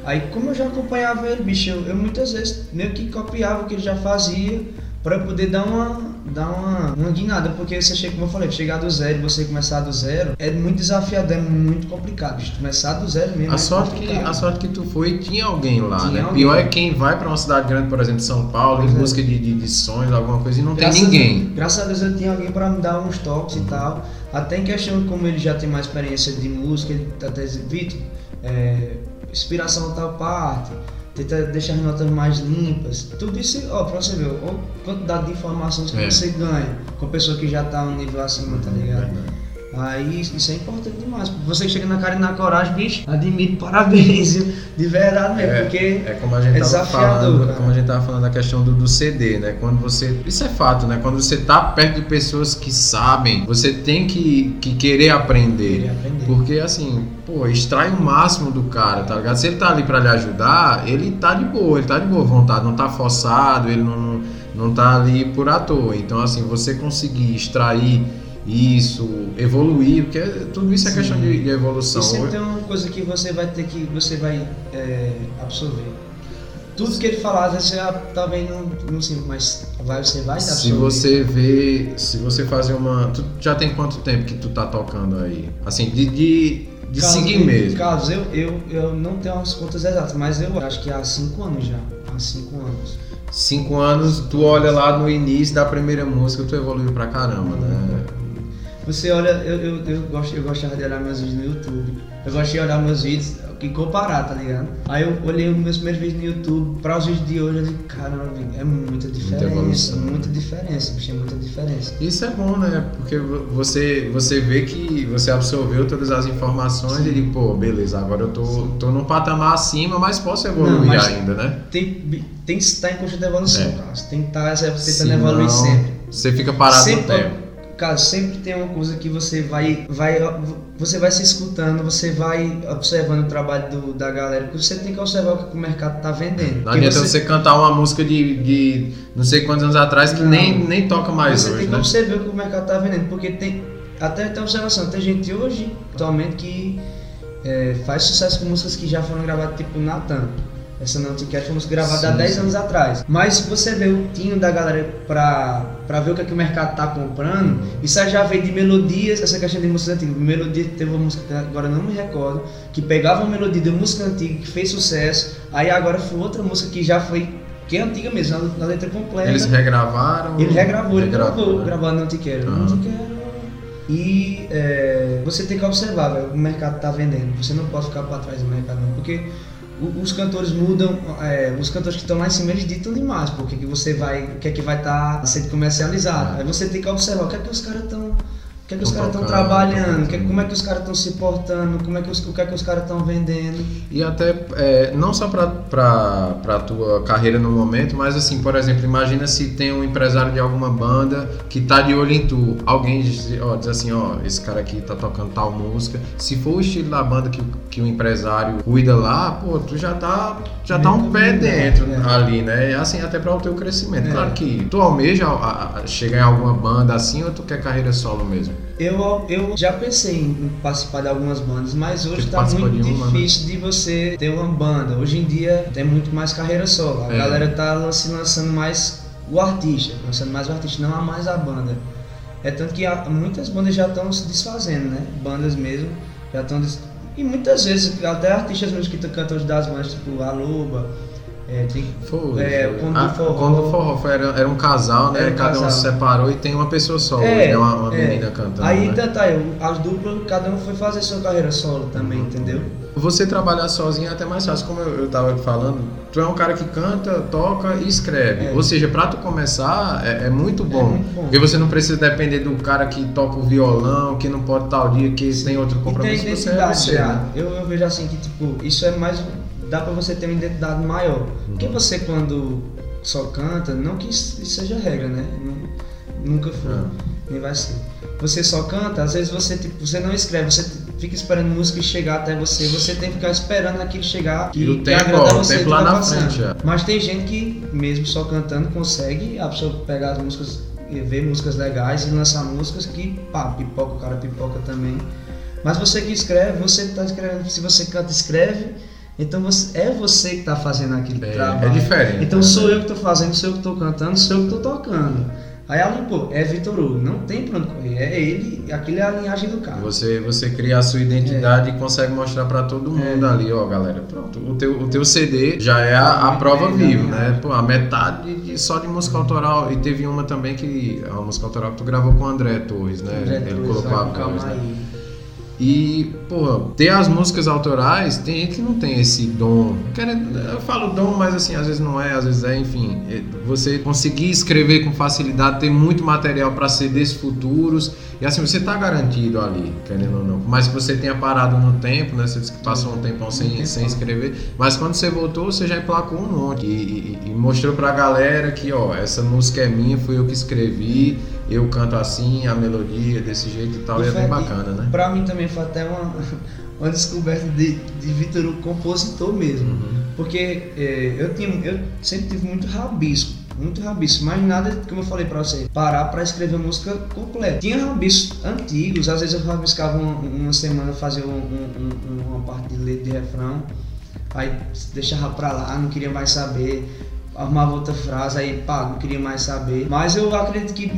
aí como eu já acompanhava ele, bicho, eu, eu muitas vezes meio que copiava o que ele já fazia para poder dar uma, dar uma, uma guinada, porque você chega, como eu falei, chegar do zero e você começar do zero é muito desafiador, é muito complicado, bicho, começar do zero mesmo A é sorte, que, a sorte que tu foi, tinha alguém lá, Tinha né? alguém. Pior é quem vai pra uma cidade grande, por exemplo, São Paulo, em Pois é. busca de, de, de sonhos, alguma coisa, e não Graças tem ninguém. A, graças a Deus eu tinha alguém para me dar uns toques e tal. Até em questão como ele já tem mais experiência de música, ele tá até Vitor, é, inspiração tal parte, tenta deixar as notas mais limpas. Tudo isso, ó, pra você ver, ó, quantidade de informações que É. você ganha com a pessoa que já tá um nível acima, tá ligado? Verdade. Aí isso é importante demais. Você que chega na cara e na coragem, bicho, admiro, parabéns, de verdade mesmo, É, porque É como a gente É tava desafiador, falando, cara. como a gente tava falando da questão do, do CD, né? Quando você, isso é fato, né? Quando você tá perto de pessoas que sabem, você tem que, que querer aprender. Querer aprender. Porque assim, pô, extrai o máximo do cara, tá ligado? Se ele tá ali pra lhe ajudar, ele tá de boa, ele tá de boa vontade, não tá forçado, ele não, não tá ali por à toa. Então, assim, você conseguir extrair isso, evoluir, porque tudo isso é Sim. questão de, de evolução. E sempre tem uma coisa que você vai ter que você vai é, absorver. Tudo que ele falar, você talvez não, não sei, mas vai, você vai Se absorver. você vê, se você fazer uma. Tu já tem quanto tempo que tu tá tocando aí? Assim, de, de, de Carlos, seguir mesmo. Carlos, eu, eu, eu não tenho as contas exatas, mas eu acho que há cinco anos já. Há cinco anos. Cinco anos, tu olha lá no início da primeira música, tu evoluiu pra caramba, né? Você olha, eu, eu, eu, gosto, eu gostava de olhar meus vídeos no YouTube. Eu gosto de olhar meus vídeos e comparar, tá ligado? Aí eu olhei os meus primeiros vídeos no YouTube para os vídeos de hoje, eu digo, caramba, é muita diferença. evolução, né? muita diferença, bicho, é muita diferença. Isso é bom, né? Porque você, você vê que você absorveu todas as informações e diz, pô, beleza, agora eu tô, tô num patamar acima, mas posso evoluir Não, mas- ainda, né? Tem, tem que estar em constante evolução, É. cara. Você tem que estar tentando Senão, evoluir sempre. Você fica parado sempre, no tempo. Cara, sempre tem uma coisa que você vai, vai, você vai se escutando, você vai observando o trabalho do- da galera, porque você tem que observar o que o mercado tá vendendo. Não adianta você... cantar uma música de, de não sei quantos anos atrás que Não. nem, nem toca mais você hoje, tem que né? observar o que o mercado tá vendendo, porque tem até tem observação, tem gente hoje, atualmente, que é, faz sucesso com músicas que já foram gravadas, tipo Natan. Essa não te quero foi uma música gravada há Sim, 10 sim. anos atrás. Mas se você vê o tino da galera pra, pra ver o que, é que o mercado tá comprando, isso aí já veio de melodias, essa questão de música antiga. Melodia teve uma música que agora não me recordo, que pegava uma melodia de música antiga que fez sucesso, aí agora foi outra música que já foi, que é antiga mesmo, na, na letra completa. Eles regravaram. Ele regravou, ele gravou, né? gravando Não Te Quero, Ah. Não Te Quero. E é, você tem que observar, velho, o mercado tá vendendo. Você não pode ficar para trás do mercado, não, porque os cantores mudam, é, os cantores que estão lá em cima eles ditam demais, porque que você vai, o que é que vai estar sendo comercializado. É. Aí você tem que observar o que é que os caras estão que é que os caras estão trabalhando, que é- como é que os caras estão se portando, como é que os, o que é que os caras estão vendendo. E até, é, não só pra, pra tua carreira no momento, mas assim, por exemplo, imagina se tem um empresário de alguma banda que tá de olho em tu. Alguém diz, ó, diz assim, ó, esse cara aqui tá tocando tal música. Se for o estilo da banda que, que o empresário cuida lá, pô, tu já tá, já tá um pé dentro né? ali, né? Assim, até para o teu crescimento. É. Claro que tu almeja a- a- chegar em alguma banda assim ou tu quer carreira solo mesmo? Eu, eu já pensei em participar de algumas bandas, mas hoje Tipo, está participar muito de uma, né? difícil de você ter uma banda. Hoje em dia tem muito mais carreira solo. A É. galera tá se lançando mais o artista, lançando mais o artista, não há mais a banda. É tanto que há- muitas bandas já estão se desfazendo, né? Bandas mesmo já estão des... E muitas vezes, até artistas mesmo que cantores das bandas, tipo a Loba, é, tem Foi. É, foi. quando Ah, o forró- quando o forró foi, era, era um casal, né? Um cada um casal. se separou e tem uma pessoa só, É, né? uma, uma é. menina cantando. Aí né? as duplas, cada um foi fazer sua carreira solo também, entendeu? Você trabalhar sozinho é até mais fácil, como eu, eu tava falando. Tu é um cara que canta, toca e escreve. É. Ou seja, pra tu começar é, é muito bom. muito bom. Porque você não precisa depender do cara que toca o violão, que não pode tal dia, que tem outro E tem compromisso. Você é identidade você. já. né? Eu, eu vejo assim que, tipo, isso é mais. Dá pra você ter uma identidade maior. Porque Uhum. você, quando só canta, não que isso seja regra, né? Nu- Nunca foi, É. nem vai ser. Você só canta, às vezes você, tipo, você não escreve, você fica esperando música chegar até você, você tem que ficar esperando aquilo chegar E o que tempo, agrada ó, o você tempo lá tá na passando. frente já. Mas tem gente que, mesmo só cantando, consegue a pessoa pegar as músicas, e ver músicas legais e lançar músicas que, pá, pipoca, o cara pipoca também. Mas você que escreve, você que tá escrevendo, se você canta, escreve, então você, é você que tá fazendo aquele É, trabalho. é diferente. Então né? sou eu que tô fazendo, sou eu que tô cantando, sou eu que tô tocando. Aí ali, pô, é Vitor Hugo, não tem pra onde correr, é ele, aquilo é a linhagem do cara. Você, você cria a sua identidade e consegue mostrar pra todo mundo É. ali, ó, galera. Pronto, o teu, o teu CD já é a, a prova bem, viva, né? né? Pô, a metade de- só de música autoral. E teve uma também que. A música autoral que tu gravou com o André Torres, né? André Ele Torres, colocou a voz, né? aí. E, pô, ter as músicas autorais, tem gente que não tem esse dom. Eu falo dom, mas assim, às vezes não é, às vezes é, enfim. é, Você conseguir escrever com facilidade, ter muito material para CDs futuros, e assim, você tá garantido ali, querendo ou não. Por mais que você tenha parado no tempo, né? Você disse que passou um tempão sem, tempão. sem escrever, mas quando você voltou, você já emplacou um monte. E, e- e mostrou pra galera que, ó, essa música é minha, fui eu que escrevi, eu canto assim, a melodia desse jeito e tal, e é foi- bem bacana, né? Pra mim também foi até uma, uma descoberta de, de Vitor Hugo compositor mesmo. Uhum. Porque é, eu, tinha, eu sempre tive muito rabisco, muito rabisco, mas nada, como eu falei pra você, parar pra escrever música completa. Tinha rabiscos antigos, às vezes eu rabiscava uma, uma semana, fazia um- um- um- uma parte de letra de refrão, aí deixava pra lá, não queria mais saber. Arrumava outra frase, aí pá, não queria mais saber. Mas eu acredito que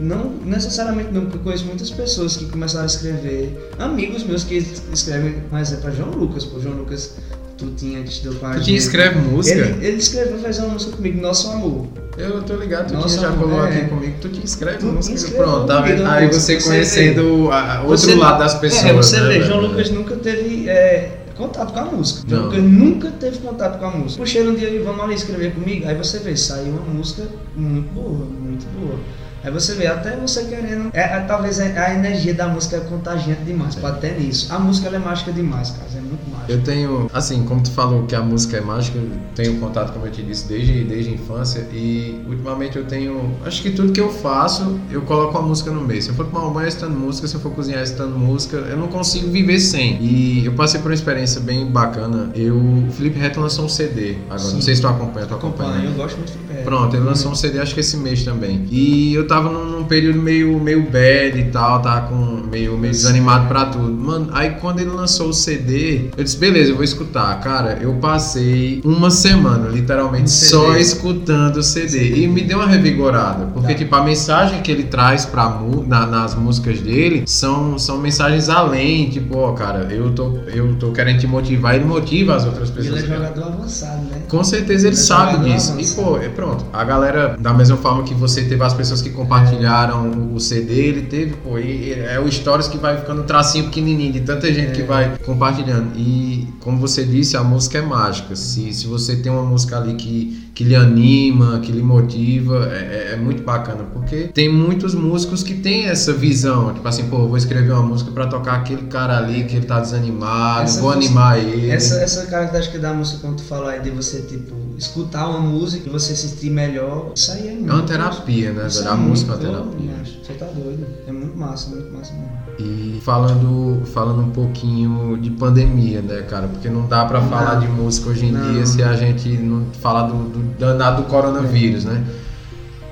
não necessariamente não, porque eu conheço muitas pessoas que começaram a escrever, amigos meus que escrevem, exemplo, é João Lucas, pô, João Lucas Tutinha que estudou com a Tu gente. tinha escreve música? Ele, ele escreveu fazer uma música comigo, Nosso Amor. Eu tô ligado, tu já colou é. aqui comigo, tu te inscreve Tu música. inscreveu Pronto, tá vendo? Aí você você conhecendo a- outro lado das pessoas. É, você né, vê? João Lucas nunca teve é, contato com a música. João. Lucas nunca teve contato com a música. Puxei um dia e vamos ali escrever comigo. Aí você vê, saiu uma música muito boa, muito boa. Aí você vê, até você querendo. É, é, talvez a, a energia da música é contagiante demais, É. pode ter nisso. A música é mágica demais, cara. É muito mágica. Eu tenho, assim, como tu falou que a música é mágica, eu tenho contato, como eu te disse, desde, desde a infância e ultimamente eu tenho, acho que tudo que eu faço, eu coloco a música no meio. Se eu for tomar um banho é estando música, se eu for cozinhar é estando música, eu não consigo viver sem. E eu passei por uma experiência bem bacana. Eu, o Felipe Reto lançou um CD agora, não Sim. sei se tu acompanha, tu acompanha. Acompanho, né? eu gosto muito de Felipe Pronto, ele lançou um CD acho que esse mês também. E eu tava num, num período meio, meio bad e tal, tava com meio, meio desanimado pra tudo. Mano, aí quando ele lançou o CD, eu disse, beleza, eu vou escutar. Cara, eu passei uma semana, literalmente, Um CD. só escutando o CD. E me deu uma revigorada. Porque, Tá. tipo, a mensagem que ele traz pra, na- nas músicas dele são, são mensagens além, tipo, ó, cara, eu tô, eu tô querendo te motivar, ele motiva as outras Ele pessoas. é jogador avançado, né? Com certeza ele Ele sabe trabalha disso. lá, E pô, é pronto. A galera, da mesma forma que você teve as pessoas que compartilharam o CD, ele teve, pô, e é o Stories que vai ficando um tracinho pequenininho de tanta gente É. que vai compartilhando. E como você disse, a música é mágica. Se, se você tem uma música ali que, que lhe anima, que lhe motiva, é, é- é muito bacana. Porque tem muitos músicos que têm essa visão. Tipo assim, pô, vou escrever uma música pra tocar aquele cara ali que ele tá desanimado, Essa vou música- animar ele. Essa, essa característica da música, quando tu fala aí de você, tipo, escutar uma música e você se sentir melhor, isso aí é muito. É uma terapia, né? Isso A é música é uma terapia. Você tá doido. É muito massa, muito massa mesmo. E falando, falando um pouquinho de pandemia, né, cara? Porque não dá pra Não falar de música hoje em Não. dia se a gente não falar do, do danado do coronavírus, né?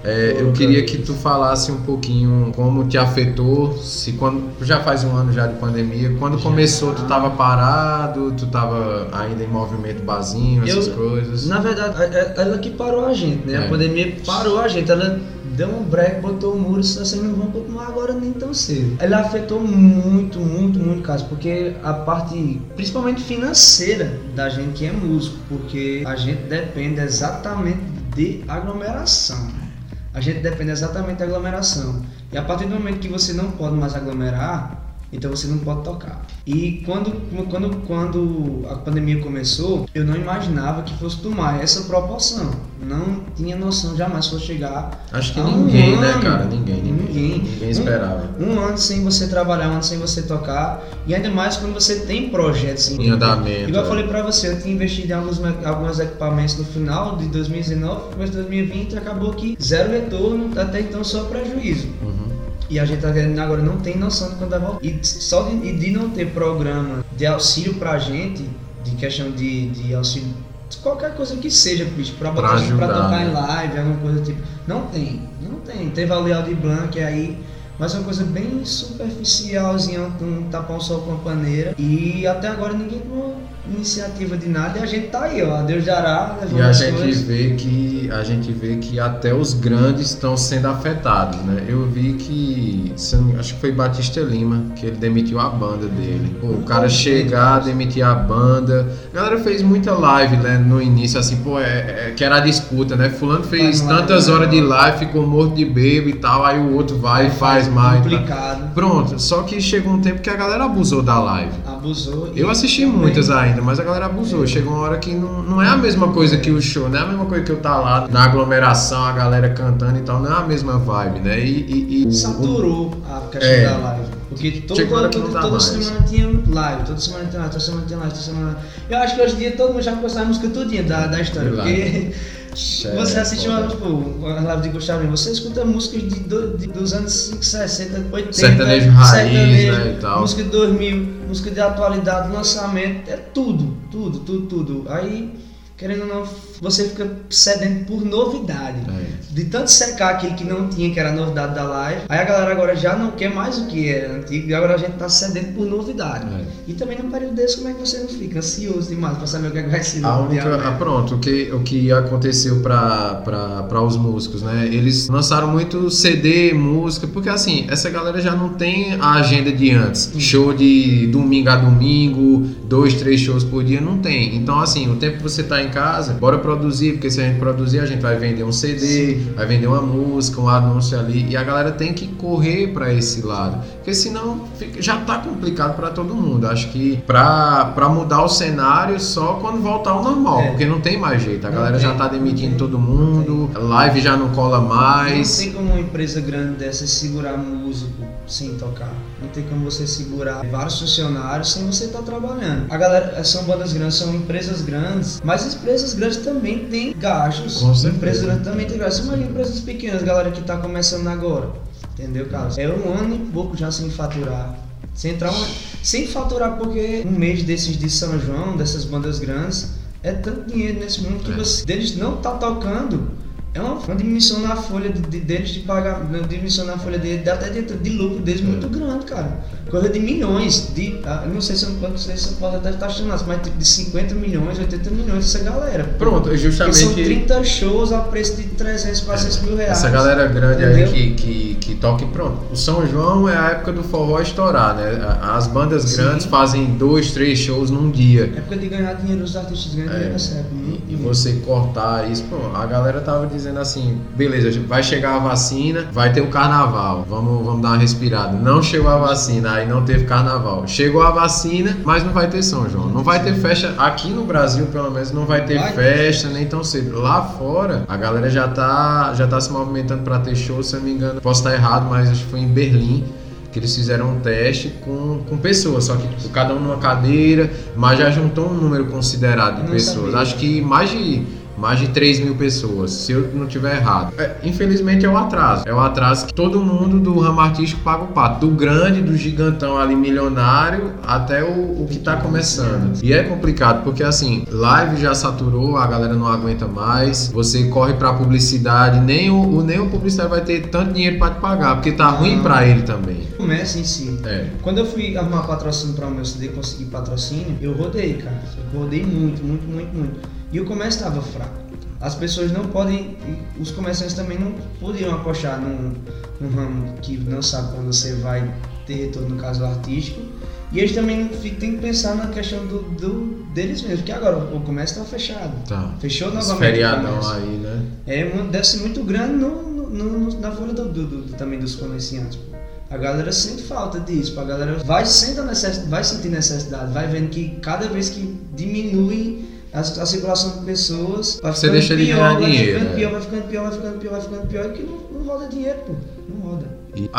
É, eu queria que tu falasse um pouquinho como te afetou, se quando já faz um ano já de pandemia, quando Já. começou tu tava parado, tu tava ainda em movimento basinho, essas Eu- coisas. Na verdade, ela que parou a gente, né? É. A pandemia parou a gente. Ela deu um break, botou o muro, disse assim, não vamos continuar agora nem tão cedo. Ela afetou muito, muito, muito caso, porque a parte, principalmente financeira, da gente que é músico, porque a gente depende exatamente de aglomeração. A gente depende exatamente da aglomeração. E a partir do momento que você não pode mais aglomerar, então você não pode tocar. E quando, quando, quando a pandemia começou, eu não imaginava que fosse tomar essa proporção. Não tinha noção jamais fosse chegar Acho que há um ninguém, né, ano. cara? Ninguém, ninguém. Ninguém. Ninguém esperava. um ano sem você trabalhar, um ano sem você tocar. E ainda mais quando você tem projetos Em andamento. Igual eu é. falei pra você, eu tinha investido em alguns, alguns equipamentos no final de 2019, começo de 2020, acabou que zero retorno, até então só prejuízo. Uhum. E a gente tá querendo agora não tem noção de quando vai voltar. E só de, e de não ter programa de auxílio pra gente, de questão de, de auxílio qualquer coisa que seja, bicho, pra botar Pra a gente pra ajudar, tocar né? em live, alguma coisa tipo. Não tem, não tem. Teve a Leal de Blanc aí, mas é uma coisa bem superficialzinha, um tapar um sol com a paneira. E até agora ninguém tomou iniciativa de nada e a gente tá aí, ó. Deus dará, E a gente coisas. vê que a gente vê que até os grandes estão sendo afetados, né? Eu vi que acho que foi Batista Lima que ele demitiu a banda dele. Pô, o cara chegar, demitir a banda. A galera fez muita live, né, no início assim, pô, é, é- que era a disputa, né? Fulano fez tantas né? horas de live, ficou morto de bebo e tal, aí o outro vai e faz mais. tá? Complicado. Pronto, só que chegou um tempo que a galera abusou da live. Abusou. Eu assisti muitas ainda, mas a galera abusou. Chegou uma hora que não, não é a mesma coisa que o show, não é a mesma coisa que eu tá lá na aglomeração, a galera cantando e tal, não é a mesma vibe, né? E, e- e Saturou a questão É. da live. Porque hora que não toda, mais. semana tinha live, toda semana tinha live, toda semana tinha live, toda semana. Eu acho que hoje em dia todo mundo já conhece a música tudinha da, da história. Porque você assiste uma, tipo, a live de Gustavo Lima, você escuta músicas de, do- de- dos anos 50, 60, 80. Sertanejo raiz, sertanejo, né, e tal. Música de 2000, música de atualidade, lançamento, é tudo, tudo, tudo, tudo. Aí, querendo ou não, você fica sedento por novidade. É. De tanto secar aquilo que não tinha, que era a novidade da live, aí a galera agora já não quer mais o que era antigo, e agora a gente tá sedento por novidade. É. E também num período desse, como é que você não fica ansioso demais pra saber o que, é que vai ser A única, ah, pronto, o que, o que aconteceu para os músicos, né? Eles lançaram muito CD, música, porque assim, essa galera já não tem a agenda de antes. Show de domingo a domingo, dois, três shows por dia, não tem. Então, assim, o tempo que você tá em casa, bora produzir, porque se a gente produzir, a gente vai vender um CD, vai vender uma música, um anúncio ali, e a galera tem que correr para esse lado, porque senão fica- já tá complicado para todo mundo. Acho que pra pra mudar o cenário só quando voltar ao normal, É. porque não tem mais jeito. A Não galera tem, já tá demitindo tem, todo mundo, live já não cola mais. Não tem como uma empresa grande dessa segurar músico sem tocar. Não tem como você segurar vários funcionários sem você estar trabalhando. A galera são bandas grandes, são empresas grandes, mas as empresas grandes também têm gastos. Empresas grandes também têm gastos. Imagina empresas pequenas, galera que está começando agora. Entendeu, Carlos? É um ano e pouco já sem faturar. Sem entrar uma... Sem faturar porque um mês desses de São João, dessas bandas grandes, é tanto dinheiro nesse mundo que É. você, deles não tá tocando. É uma, uma diminuição na folha de, de- deles de pagar, uma diminuição na folha dele, dá até de, de lucro deles muito grande, cara. Coisa de milhões, de, ah, não sei se eu, não sei se eu posso até estar achando, mas tipo de 50 milhões, 80 milhões essa galera. Pronto, Porque justamente. são 30 shows a preço de 300, 400 mil reais. Essa galera grande aí Entendeu? que, que, que toca e pronto. O São João é a época do forró estourar, né? As bandas Sim. grandes fazem dois, três shows num dia. É época de ganhar dinheiro, os artistas ganham dinheiro É, nessa época. e, e você cortar isso, pô, a galera tava dizendo assim, beleza, vai chegar a vacina, vai ter o carnaval, vamos, vamos dar uma respirada. Não chegou a vacina, aí não teve carnaval. Chegou a vacina, mas não vai ter São João. Não vai ter festa, aqui no Brasil pelo menos, não vai ter Vai. festa nem tão cedo. Lá fora, a galera já tá, já tá se movimentando pra ter show, se eu não me engano, posso estar errado, mas acho que foi em Berlim que eles fizeram um teste com, com pessoas, só que tipo, cada um numa cadeira, mas já juntou um número considerado de Não pessoas. sabia. Acho que mais de mais de 3 mil pessoas, se eu não tiver errado. É, infelizmente é o atraso. É o atraso que todo mundo do ramo artístico paga o pato. Do grande, do gigantão ali milionário, até o, o que tá começando. E é complicado, porque assim, live já saturou, a galera não aguenta mais. Você corre pra publicidade, nem o, o- nem o publicitário vai ter tanto dinheiro pra te pagar, porque tá ruim pra ele também. Começa em si. É. Quando eu fui arrumar patrocínio para o meu CD, conseguir patrocínio, eu rodei, cara. Eu rodei muito, muito, muito, muito. E o comércio estava fraco. As pessoas não podem, os comerciantes também não podiam apostar num, num ramo que não sabe quando você vai ter retorno, no caso artístico. E eles também têm que pensar na questão do, do- deles mesmos, porque agora o comércio está fechado. Tá. Fechou novamente. feriadão aí, né? É, deve ser muito grande no, no- na folha do, do- do- também dos comerciantes. A galera sente falta disso, a galera vai, sente necess- vai sentir necessidade, vai vendo que cada vez que diminui a, a circulação de pessoas, vai Você ficando deixa de pior, ganhar vai dinheiro, ficando né? pior, vai ficando pior, vai ficando pior, vai ficando pior, e que não, não roda dinheiro, pô. Não roda. E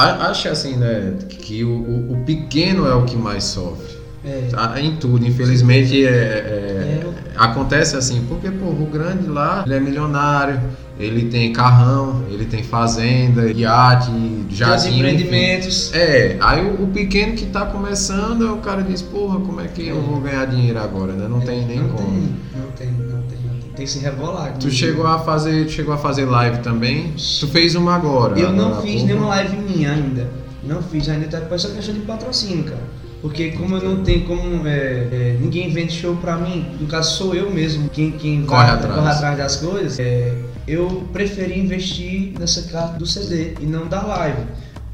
assim, né, que o, o- o pequeno é o que mais sofre. É. Tá Em tudo, infelizmente é, é- É. acontece assim, porque pô, o grande lá, ele é milionário, ele tem carrão, ele tem fazenda, iate, jardim. empreendimentos. É, aí o, o pequeno que tá começando, o cara diz, porra, como é que eu vou ganhar dinheiro agora, né? Não tem nem não como. Tem, não tem, não tem, não tem. Tem que se rebolar. Tu chegou a fazer, tu chegou a fazer live também? Tu fez uma agora. Eu não fiz nenhuma live minha ainda. Não fiz ainda, tá com essa questão de patrocínio, cara. Porque como eu não tenho como. é, é, ninguém vende show pra mim, no caso sou eu mesmo quem, quem Corre vai- atrás. corre atrás das coisas, é, eu preferi investir nessa carta do CD e não da live.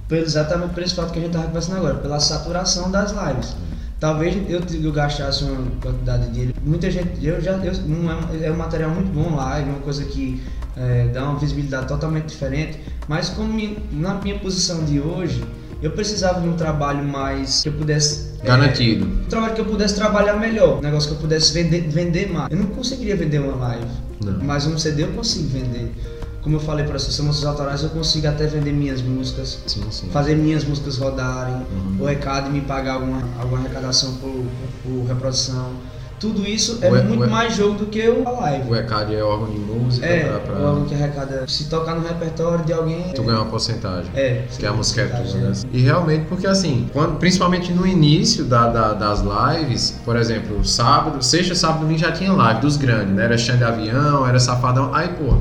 Pelo, exatamente esse fato que a gente tava conversando agora, pela saturação das lives. Talvez eu, eu gastasse uma quantidade de dinheiro. Muita gente, eu já, eu, é, é um material muito bom lá, é uma coisa que é, dá uma visibilidade totalmente diferente. Mas como na minha posição de hoje, eu precisava de um trabalho mais que eu pudesse é, Garantido. um trabalho que eu pudesse trabalhar melhor, um negócio que eu pudesse vender, vender mais. Eu não conseguiria vender uma live, Não. mas um CD eu consigo vender. Como eu falei para vocês, são músicas autorais, eu consigo até vender minhas músicas, Sim, sim. fazer minhas músicas rodarem, Uhum. o recado me pagar alguma, alguma arrecadação por, por reprodução. Tudo isso é O muito o mais jogo do que o a live. O ECAD é órgão de música É, pra, pra- o órgão que arrecada. Se tocar no repertório de alguém. tu ganha uma porcentagem. É, Que a música é porcentagem, né? E realmente, porque assim, quando, principalmente no início da, da- das lives, por exemplo, sábado, sexta, sábado, domingo já tinha live dos grandes, né? Era Xande Avião, era Safadão, aí, pô.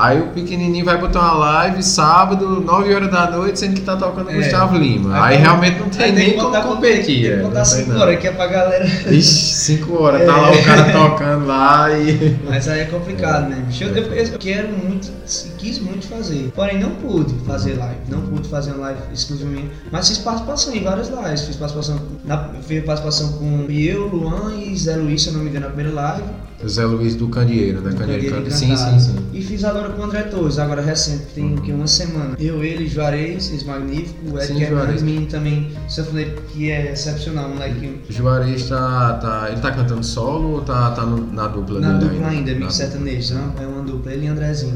Aí o pequenininho vai botar uma live sábado, 9 horas da noite, sendo que tá tocando É. Gustavo Lima. Aí Aí, realmente não tem nem como competir. Tem que é, botar não tem 5 não. horas que é pra galera. Ixi, 5 horas, tá lá o cara tocando lá e. Mas aí é complicado, né? Eu, eu- eu quero muito, quis muito fazer. Porém, não pude fazer live. Não pude fazer uma live exclusivamente. Mas fiz participação em várias lives. Fiz participação, na, fiz participação com eu, Luan e Zé Luiz, se eu não me engano, na primeira live. O Zé Luiz do Candeeiro, né? Candeeiro, Candeeiro Candeeiro. Sim, sim, sim. E fiz agora com o André Torres, agora recente, tem que uma semana. Eu, ele, Juarez, esse magnífico, o Ed Sim, Juarez. Hernandes, menino também, sanfoneiro que é excepcional, moleque. O Juarez tá, tá. Ele tá cantando solo ou tá, tá no- na dupla Na dele dupla ainda, Na Mix Sertanejo, né? é uma dupla, ele e Andrezinho.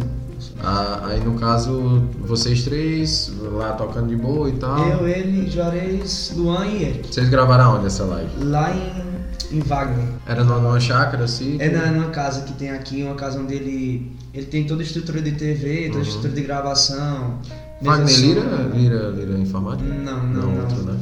Ah, aí no caso, vocês três lá tocando de boa e tal. Eu, ele, Juarez, Luan e Eric. Vocês gravaram onde essa live? Lá em, em Wagner. Era numa, chácara assim? É na, numa casa que tem aqui, uma casa onde ele, ele tem toda a estrutura de TV, toda a Uhum. estrutura de gravação. Wagner. Lira, Lira, Lira Informática? Não, não, não. outro, né?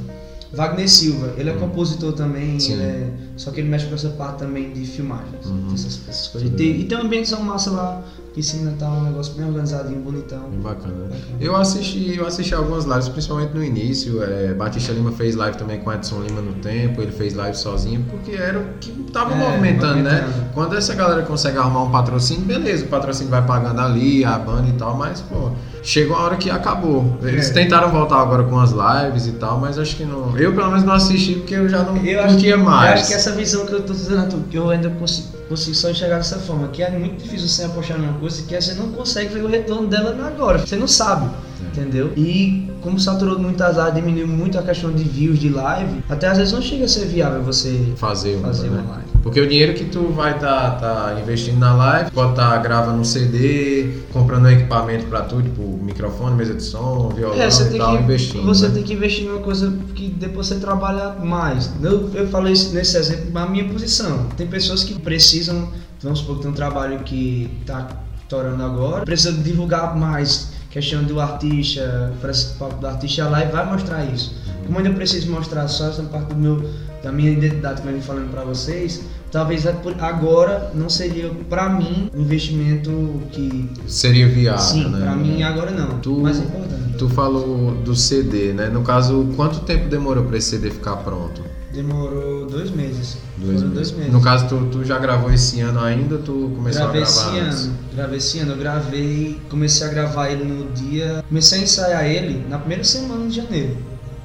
Wagner Silva, ele é Hum. compositor também, ele é- só que ele mexe com essa parte também de filmagens, Uhum. essas, essas coisas. E tem, e tem uma ambientação massa lá, piscina tá um negócio bem organizadinho, bonitão. Bem bacana. né? Bacana. Eu assisti, eu assisti algumas lives, principalmente no início. É, Batista Lima fez live também com Edson Lima no tempo, ele fez live sozinho, porque era o que tava É, movimentando, né? Quando essa galera consegue arrumar um patrocínio, beleza, o patrocínio vai pagando ali, a banda e tal, mas, pô, chegou a hora que acabou. Eles É. tentaram voltar agora com as lives e tal, mas acho que não. Eu, pelo menos, não assisti porque eu já não Eu acho, curtia eu mais. acho que essa visão que eu tô dizendo a tu, que eu ainda consigo, consigo só enxergar dessa forma, que é muito difícil você apostar numa coisa que você não consegue ver o retorno dela agora, você não sabe, É. entendeu? E como saturou muito as áreas, diminuiu muito a questão de views de live, até às vezes não chega a ser viável você fazer uma, fazer né? uma live. Porque o dinheiro que tu vai estar tá, investindo na live, pode estar gravando um CD, comprando equipamento pra tu, tipo microfone, mesa de som, violão É, você e tem, tal, que, investindo. você né? tem que investir numa coisa que depois você trabalha mais. Eu, eu falei nesse exemplo na minha posição. Tem pessoas que precisam, vamos supor que tem um trabalho que está estourando agora, precisa divulgar mais questão do artista, que o artista lá e vai mostrar isso. Como eu ainda preciso mostrar só essa parte do meu, da minha identidade que eu venho falando para vocês, talvez é agora não seria para mim um investimento que Seria viável, sim, né? para mim agora não, Tu- mas é importante. Tu falou do CD, né? No caso, quanto tempo demorou pra esse CD ficar pronto? Demorou dois meses. Dois Foram meses. dois meses. No caso, tu, tu já gravou esse ano ainda ou tu começou gravei a gravar esse antes? ano. Gravei esse ano. Eu gravei, comecei a gravar ele no dia. Comecei a ensaiar ele na primeira semana de janeiro.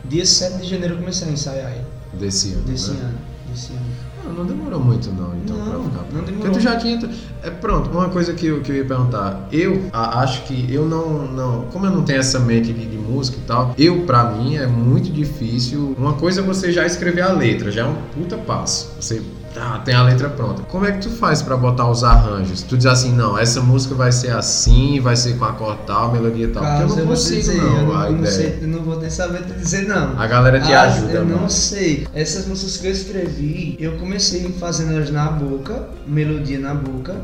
Dia 7 de janeiro eu comecei a ensaiar ele. Desse ano, Desse né? ano. Desse ano. Não, não demorou muito não, então, Não, pra ficar não pronto. demorou. Porque tu já tinha... É, pronto, uma coisa que eu, que eu ia perguntar. Eu a- acho que eu não, não... Como eu não tenho essa mente de, de música e tal, eu, pra mim, é muito difícil... Uma coisa é você já escrever a letra, já é um puta passo. Você tá, tem a letra pronta. Como é que tu faz pra botar os arranjos? Tu diz assim, não, essa música vai ser assim, vai ser com acorde tal, melodia tal. Porque eu não consigo, dizer, não, eu a não, não ideia. sei, eu não vou nem saber te dizer não. A galera te Ah, ajuda, Eu mano. não sei. Essas músicas que eu escrevi, eu comecei fazendo elas na boca, melodia na boca,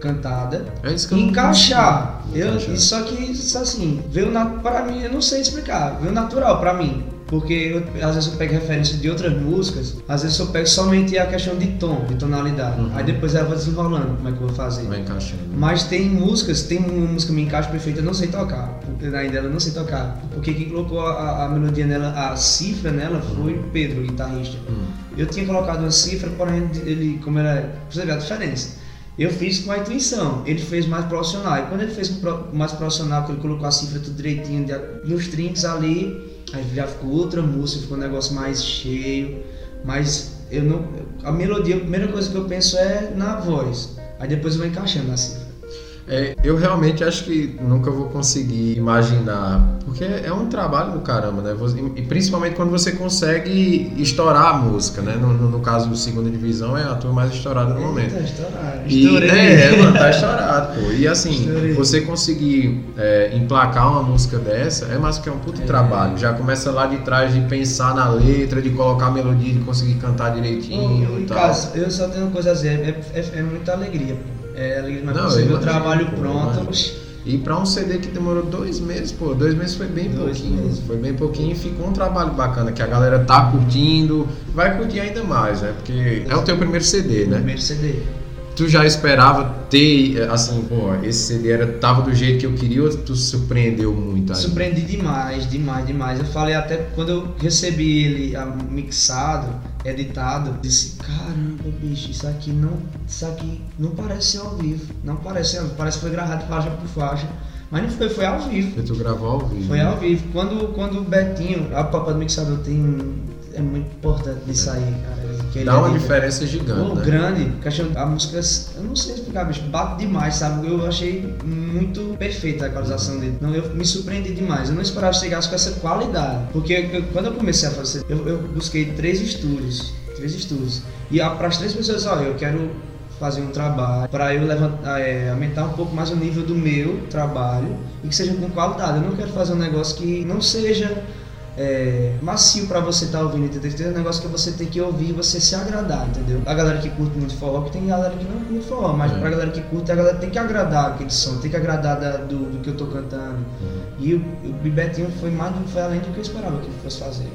cantada, É isso que eu não encaixar. Eu, Encaixar. Só que isso assim, veio na, pra mim, eu não sei explicar, veio natural pra mim. Porque eu- às vezes eu pego referência de outras músicas, às vezes eu pego somente a questão de tom, de tonalidade. Uhum. Aí depois eu vou desenrolando como é que eu vou fazer. Vai encaixando. Mas tem músicas, tem uma música que me encaixa perfeita, eu não sei tocar. Ainda ela não sei tocar. Porque quem colocou a, a melodia nela, a cifra nela foi o Pedro, o guitarrista. Hum. Eu tinha colocado uma cifra, porém ele, como era. Você vê a diferença. Eu fiz com a intuição, ele fez mais profissional. E quando ele fez mais profissional, que ele colocou a cifra tudo direitinho, nos trinques ali, aí já ficou outra música, ficou um negócio mais cheio. Mas eu não. A melodia, a primeira coisa que eu penso é na voz. Aí depois eu vou encaixando a cifra. É, eu realmente acho que nunca vou conseguir imaginar, porque é um trabalho do caramba, né? E principalmente quando você consegue estourar a música, né? No, no, caso, segunda divisão é a tua mais estourada no momento. Eita, estouraram. E, Estourei. é, mano, tá estourado, pô. E assim, Estourei. você conseguir é, emplacar uma música dessa é mais que é um puto É. trabalho. Já começa lá de trás de pensar na letra, de colocar a melodia, de conseguir cantar direitinho e tal. Cássio, eu só tenho uma coisa a dizer, é, é, é muita alegria. pô. É mas Não, você o trabalho pô, pronto. imagino. E pra um CD que demorou dois meses, pô, dois meses foi bem Dois pouquinho. meses. Foi bem pouquinho e ficou um trabalho bacana que a galera tá curtindo, vai curtir ainda mais, né? Porque é o teu primeiro CD, né? Primeiro CD. Tu já esperava ter, assim, pô, esse CD era, tava do jeito que eu queria ou tu surpreendeu muito aí? Surpreendi demais, demais, demais. Eu falei até quando eu recebi ele ah, mixado, editado, disse, caramba, bicho, isso aqui não. Isso aqui não parece ser ao vivo. Não parece ao vivo. Parece que foi gravado faixa por faixa. Mas não foi, foi ao vivo. Porque tu gravou ao vivo. Foi né? ao vivo. Quando, quando o Betinho, a Papa do Mixador tem. É muito importante isso aí, cara. Que Dá uma edita. diferença gigante, Pô, né? grande, a música, eu não sei explicar, bicho, bate demais, sabe? Eu achei muito perfeita a equalização dele. Não, eu me surpreendi demais. Eu não esperava que chegasse com essa qualidade. Porque eu- quando eu comecei a fazer, eu, eu busquei três estúdios, três estúdios. E para as três pessoas, ó, eu quero fazer um trabalho para eu levantar, é, aumentar um pouco mais o nível do meu trabalho e que seja com qualidade. Eu não quero fazer um negócio que não seja é, macio pra você estar ouvindo, entendeu? Tem um negócio que você tem que ouvir e você se agradar, entendeu? A galera que curte muito forró, que tem galera que não curte forró, mas É. pra galera que curte, a galera tem que agradar aquele som, tem que agradar da- do, do que eu tô cantando. Uhum. E o, o Bibetinho foi mais foi além do que eu esperava que ele fosse fazer.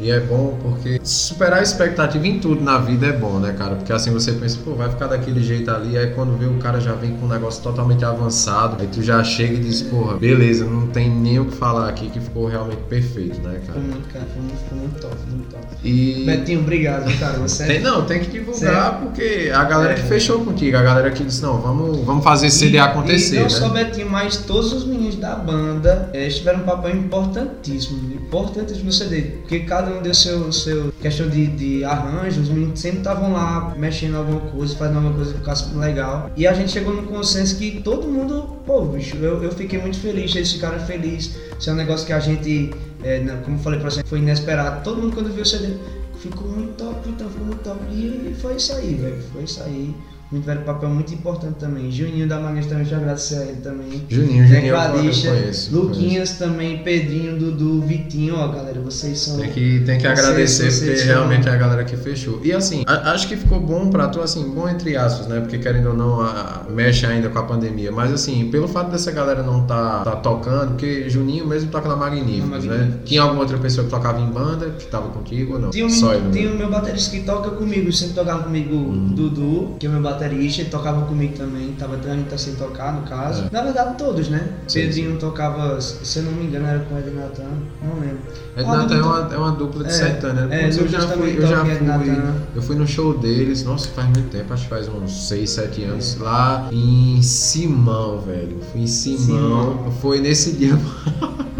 E é bom porque superar a expectativa em tudo na vida é bom, né, cara? Porque assim você pensa, pô, vai ficar daquele jeito ali, aí quando vê o cara já vem com um negócio totalmente avançado, aí tu já chega e diz, porra, beleza, não tem nem o que falar aqui que ficou realmente perfeito, né, Foi cara? muito, cara, foi muito, foi muito top, muito top. E. Betinho, obrigado, cara. Você é Tem, não, tem que divulgar porque a galera que É. fechou contigo, a galera que disse, não, vamos, vamos fazer esse CD E- acontecer, E não né? só Betinho, mas todos os meninos da banda eh, tiveram um papel importantíssimo, importantíssimo no CD, porque cada um deu seu, seu questão de, de arranjo, os meninos sempre estavam lá mexendo alguma coisa, fazendo alguma coisa que ficasse legal. E a gente chegou num consenso que todo mundo, pô, bicho, eu, eu fiquei muito feliz, eles ficaram felizes. Isso é um negócio que a gente, eh, na- como falei pra você, foi inesperado. Todo mundo quando viu o CD ficou muito top, então ficou muito top. E foi isso aí, velho, foi isso aí. Muito velho papel muito importante também. Juninho da Magnus também, já agradecer a ele também. Juninho, Juninho eu Tecladista, conheço. Luquinhas também, Pedrinho, Dudu, Vitinho, ó, galera, vocês são. Tem que, tem que Vocês- agradecer vocês porque são- realmente é a galera que fechou. E assim, a- acho que ficou bom pra tu, assim, bom entre aspas, né? Porque querendo ou não, a- mexe ainda com a pandemia. Mas assim, pelo fato dessa galera não tá, tá tocando, porque Juninho mesmo toca na Magníficos, Na né? Tinha alguma outra pessoa que tocava em banda, que tava contigo ou não? Tinha, um, Só né? o meu baterista que toca comigo, sempre tocava comigo Uhum. Dudu, que é o meu baterista, ele tocava comigo também, tava a gente tá sem tocar no caso. É. Na verdade todos, né? Sim, Pedrinho tocava, se eu não me engano, era com o Ed Natan, não lembro. Ednatan é uma, é uma dupla de É, né? é, eu já fui, eu já fui, Ednatan. eu fui no show deles, nossa, faz muito tempo, acho que faz uns 6, 7 anos, lá em Simão, velho. Fui em Simão, Simão. foi nesse dia.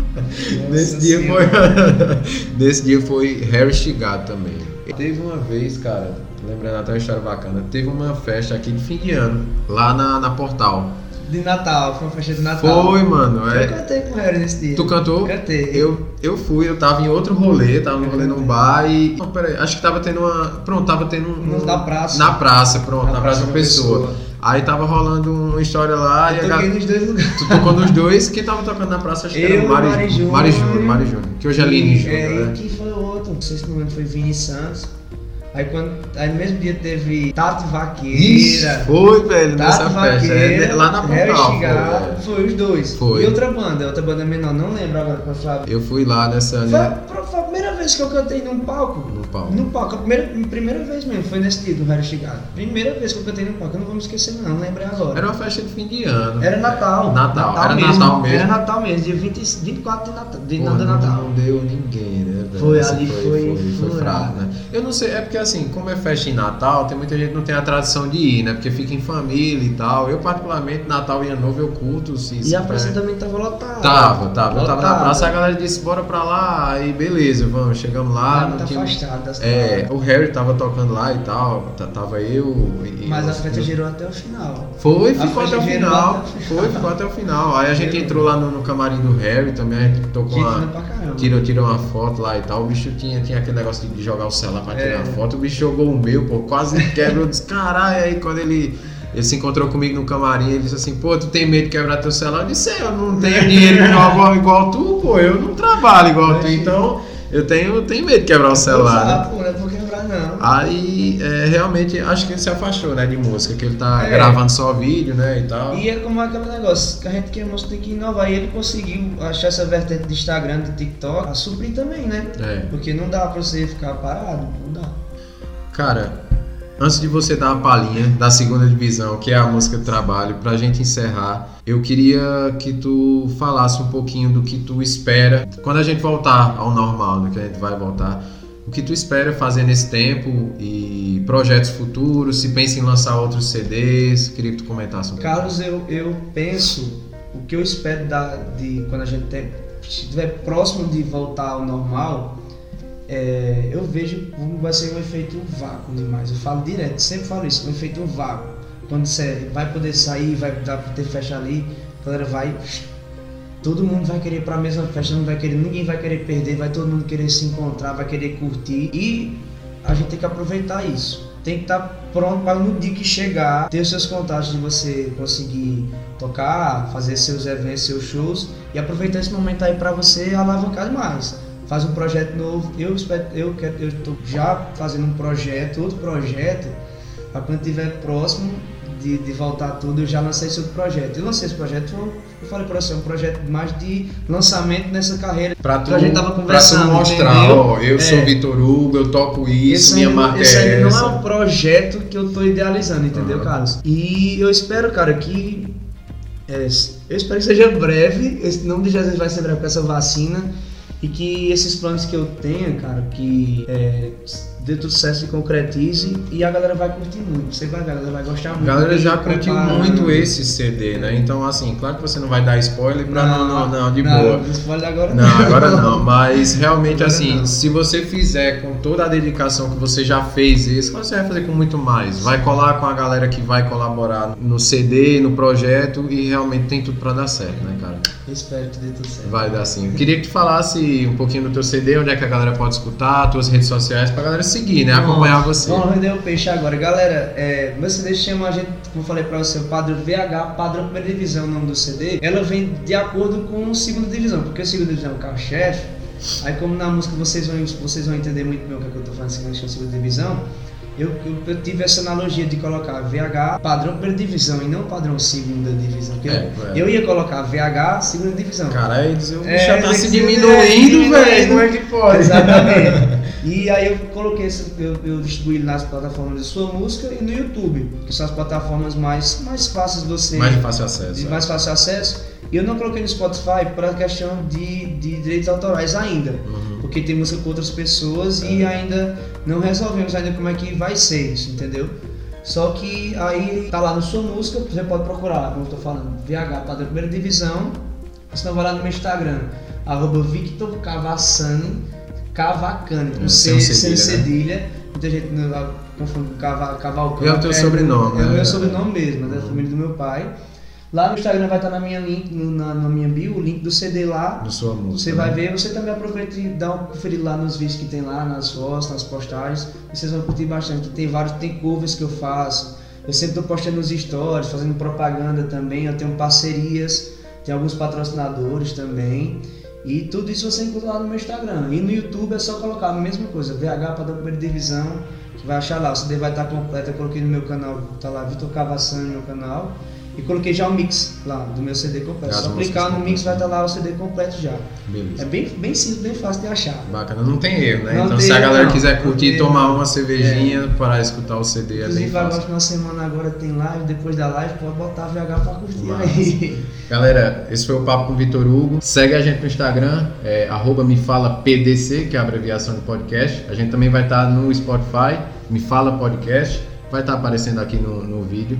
Nesse dia foi. Nesse dia foi Harry Stigado também. Teve uma vez, cara, lembrando até uma história bacana, teve uma festa aqui de fim de ano, lá na, na Portal. de Natal, foi uma festa de Natal. Foi, mano. Eu É. cantei com o Harry nesse dia. Tu cantou? Cantei. Eu, eu fui, eu tava em outro rolê, tava no rolê num bar e. Não, peraí, acho que tava tendo uma. Pronto, tava tendo um. Na praça. Na praça, pronto, na, Na praça de praça uma de uma pessoa. Aí tava rolando uma história lá e a Eu galera. nos dois lugares. Tu tocou nos dois, quem tava tocando na praça acho que era Eu, o Mari, Mari Júnior. Mari Júnior, Mari Júnior, que hoje é Line E, Júnior, é, né? E que foi o outro, não sei se não lembro, foi Vini Santos. Aí, quando, aí no mesmo dia teve Ixi, Vaqueira. foi, velho, nessa Tati festa. É, Vaqueira, lá na Pontal. foi, foi os dois. Foi. E outra banda, outra banda menor, não lembro agora qual foi Eu fui lá nessa. Foi, né, foi a primeira vez que eu cantei num palco. No palco. No palco, a primeira, primeira vez mesmo, foi nesse dia do Harry Chigado. Primeira vez que eu cantei no palco, eu não vou me esquecer não, não lembrei agora. Era uma festa de fim de ano. Era Natal. Natal, era Natal mesmo. Era Natal mesmo, dia 20, 24 de Natal. De Pô, nada não, Natal. não deu ninguém, né? velho? Foi, Essa ali foi- foi, foi foi fraco, né? Eu não sei, é porque assim, como é festa em Natal, tem muita gente que não tem a tradição de ir, né? Porque fica em família e tal. Eu, particularmente, Natal e Ano Novo eu curto. Se, E a praça tiver- também tava lotada. Tava, tava. Eu tava na Lotada. praça, a galera disse, bora pra lá, aí beleza, vamos, chegamos lá. Não muito tinha- afastado É, o Harry tava tocando lá e tal, tava eu e. Mas a festa girou até o final. Foi, A ficou até o final. Foi, ficou até o final. Aí a gente entrou lá no, camarim do Harry também, a gente tocou uma. Tirou, tirou uma foto lá e tal. O bicho tinha, tinha aquele negócio de jogar o celular pra tirar É. uma foto. O bicho jogou o meu, pô, quase quebrou. Eu disse, caralho. Aí quando ele, ele se encontrou comigo no camarim, ele disse assim: pô, tu tem medo de quebrar teu celular? Eu disse: "É, eu não tenho dinheiro igual, igual tu, pô. Eu não trabalho igual tu. Então eu tenho, eu tenho medo de quebrar o celular, né? Ah, pô, não é por quebrar não. Aí, é, realmente, acho que ele se afastou, né, de música, que ele tá É. gravando só vídeo, né, e tal. E é como aquele negócio, que a gente que é músico tem que inovar. E ele conseguiu achar essa vertente de Instagram, de TikTok, a suprir também, né? É. Porque não dá pra você ficar parado, não dá. Cara, antes de você dar uma palhinha da segunda divisão, que é a música trabalho, pra gente encerrar, eu queria que tu falasse um pouquinho do que tu espera quando a gente voltar ao normal, né, que a gente vai voltar. O que tu espera fazer nesse tempo e projetos futuros, se pensa em lançar outros CDs, queria que tu comentasse um pouco. Carlos, eu, eu penso, o que eu espero da, de quando a gente estiver próximo de voltar ao normal, é, eu vejo como vai ser um efeito vácuo demais. Eu falo direto, sempre falo isso, um efeito vácuo. Quando você vai poder sair, vai dar pra ter festa ali, a galera vai. Todo mundo vai querer ir pra mesma festa, não vai querer, ninguém vai querer perder, vai todo mundo querer se encontrar, vai querer curtir. E a gente tem que aproveitar isso. Tem que estar pronto para no dia que chegar, ter os seus contatos de você conseguir tocar, fazer seus eventos, seus shows e aproveitar esse momento aí para você alavancar mais. Faz um projeto novo. Eu espero, eu quero, eu estou já fazendo um projeto, outro projeto, para quando estiver próximo de, de voltar tudo, eu já lancei esse outro projeto. Eu lancei esse projeto, eu falei para você, é um projeto mais de lançamento nessa carreira. Pra tu, a gente tava pra tu conversando, mostrar, ó, eu É. sou Vitor Hugo, eu toco isso, minha marca esse é essa. não é um projeto que eu tô idealizando, entendeu, Aham. Carlos? E eu espero, cara, que. é, eu espero que seja breve. Esse nome de Jesus vai ser breve com essa vacina. E que esses planos que eu tenho, cara, que é, dê tudo certo, se concretize e a galera vai curtir muito. Você vai a galera vai gostar A muito. galera já curtiu muito esse CD, né? Então, assim, claro que você não vai dar spoiler pra não, não, não, de não, boa. Não, spoiler agora Não, agora não, mas realmente assim, não. se você fizer com toda a dedicação que você já fez esse, você vai fazer com muito mais. Vai colar com a galera que vai colaborar no CD, no projeto e realmente tem tudo pra dar certo, né, cara? Eu espero que dê tudo certo. Vai dar sim. Eu queria que tu falasse um pouquinho do teu CD, onde é que a galera pode escutar, tuas redes sociais, pra galera seguir, né? Acompanhar você. Vamos render o peixe agora. Galera, é, meu CD chama a gente, como eu falei pra você, o padrão VH, padrão primeira divisão, o nome do CD. Ela vem de acordo com o segunda divisão, porque a segunda divisão é o carro-chefe. Aí como na música vocês vão, vocês vão entender muito bem o que, é que eu tô falando segunda, segunda divisão. Eu, eu, eu tive essa analogia de colocar VH padrão primeira divisão e não padrão segunda divisão. É, eu, é. eu ia colocar VH segunda divisão. Caralho, o É, bicho já tá se ser- diminuindo, é, diminuindo. velho. Como é que pode? Exatamente. E aí eu coloquei, esse- eu, eu distribuí nas plataformas de sua música e no YouTube, que são as plataformas mais, mais fáceis de você, Mais fácil acesso. de é. mais fácil acesso. E eu não coloquei no Spotify por questão de, de direitos autorais ainda, Uhum. porque tem música com outras pessoas e ainda não resolvemos ainda como é que vai ser isso, entendeu? Só que aí tá lá na sua música, você pode procurar, como eu tô falando, VH Padrão Primeira Divisão, senão vai lá no meu Instagram, arroba Victor Cavassani, Cavacani, com É, C, sem sem cedilha, cedilha. Muita gente não- confunde com Cava, Cavalcante. É o teu sobrenome, É o né? meu sobrenome mesmo, é da família do meu pai. Lá no Instagram vai estar na minha, link, na, na minha bio, o link do CD lá. Música. Você né? vai ver, você também aproveita e dá uma conferida lá nos vídeos que tem lá, nas fotos, nas postagens. Vocês vão curtir bastante. Tem vários, tem covers que eu faço. Eu sempre tô postando nos stories, fazendo propaganda também. Eu tenho parcerias, tem alguns patrocinadores também. E tudo isso você encontra lá no meu Instagram. E no YouTube é só colocar a mesma coisa, VH para da primeira divisão, que vai achar lá. O CD vai estar completo. Eu coloquei no meu canal, tá lá Vitor Cavassani no meu canal. E coloquei já o mix lá do meu CD completo. As só clicar no mix vai estar lá o CD completo já. Beleza. É bem, bem simples, bem fácil de achar. Bacana, não tem erro, né? Não então se a galera não. quiser curtir e tomar uma cervejinha para escutar o CD, é bem Inclusive fácil. agora na semana agora tem live, depois da live pode botar VH pra curtir Massa. aí. Galera, esse foi o papo com o Vitor Hugo. Segue a gente no Instagram, é, arroba me fala PDC, que é a abreviação de podcast. A gente também vai estar no Spotify, me fala podcast, vai estar aparecendo aqui no, no vídeo.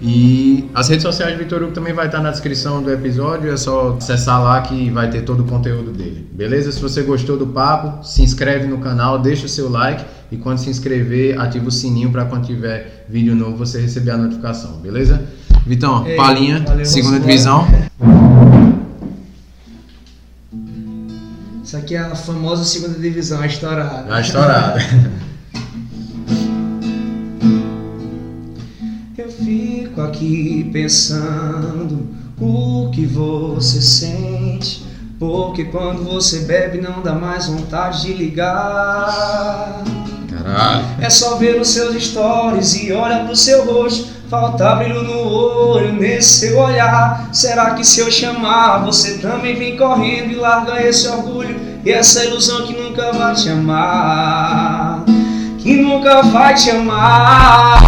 E as redes sociais do Vitor Hugo também vai estar na descrição do episódio, é só acessar lá que vai ter todo o conteúdo dele. Beleza? Se você gostou do papo, se inscreve no canal, deixa o seu like e quando se inscrever, ativa o sininho para quando tiver vídeo novo você receber a notificação, beleza? Vitão, Ei, palinha, valeu, segunda vamos divisão. Isso aqui é a famosa segunda divisão, a estourada. Tá estourada. fico aqui pensando o que você sente. Porque quando você bebe não dá mais vontade de ligar. Caralho. É só ver os seus stories e olha pro seu rosto. Falta brilho no olho nesse seu olhar. Será que se eu chamar, você também vem correndo e larga esse orgulho e essa ilusão que nunca vai te amar? Que nunca vai te amar.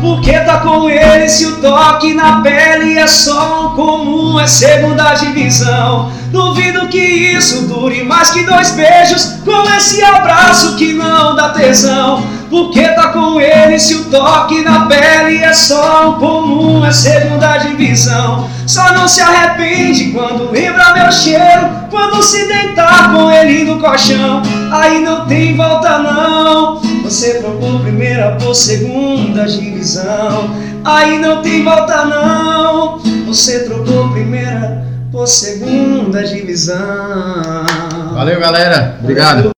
Porque tá com ele se o toque na pele é só um comum, é segunda divisão. Duvido que isso dure mais que dois beijos com esse abraço que não dá tesão. Porque tá com ele se o toque na pele é só um comum, é segunda divisão. Só não se arrepende quando lembra meu cheiro, quando se deitar com ele no colchão. Aí não tem volta não. Você trocou primeira por segunda divisão. Aí não tem volta não. Você trocou primeira por segunda divisão. Valeu, galera. Obrigado.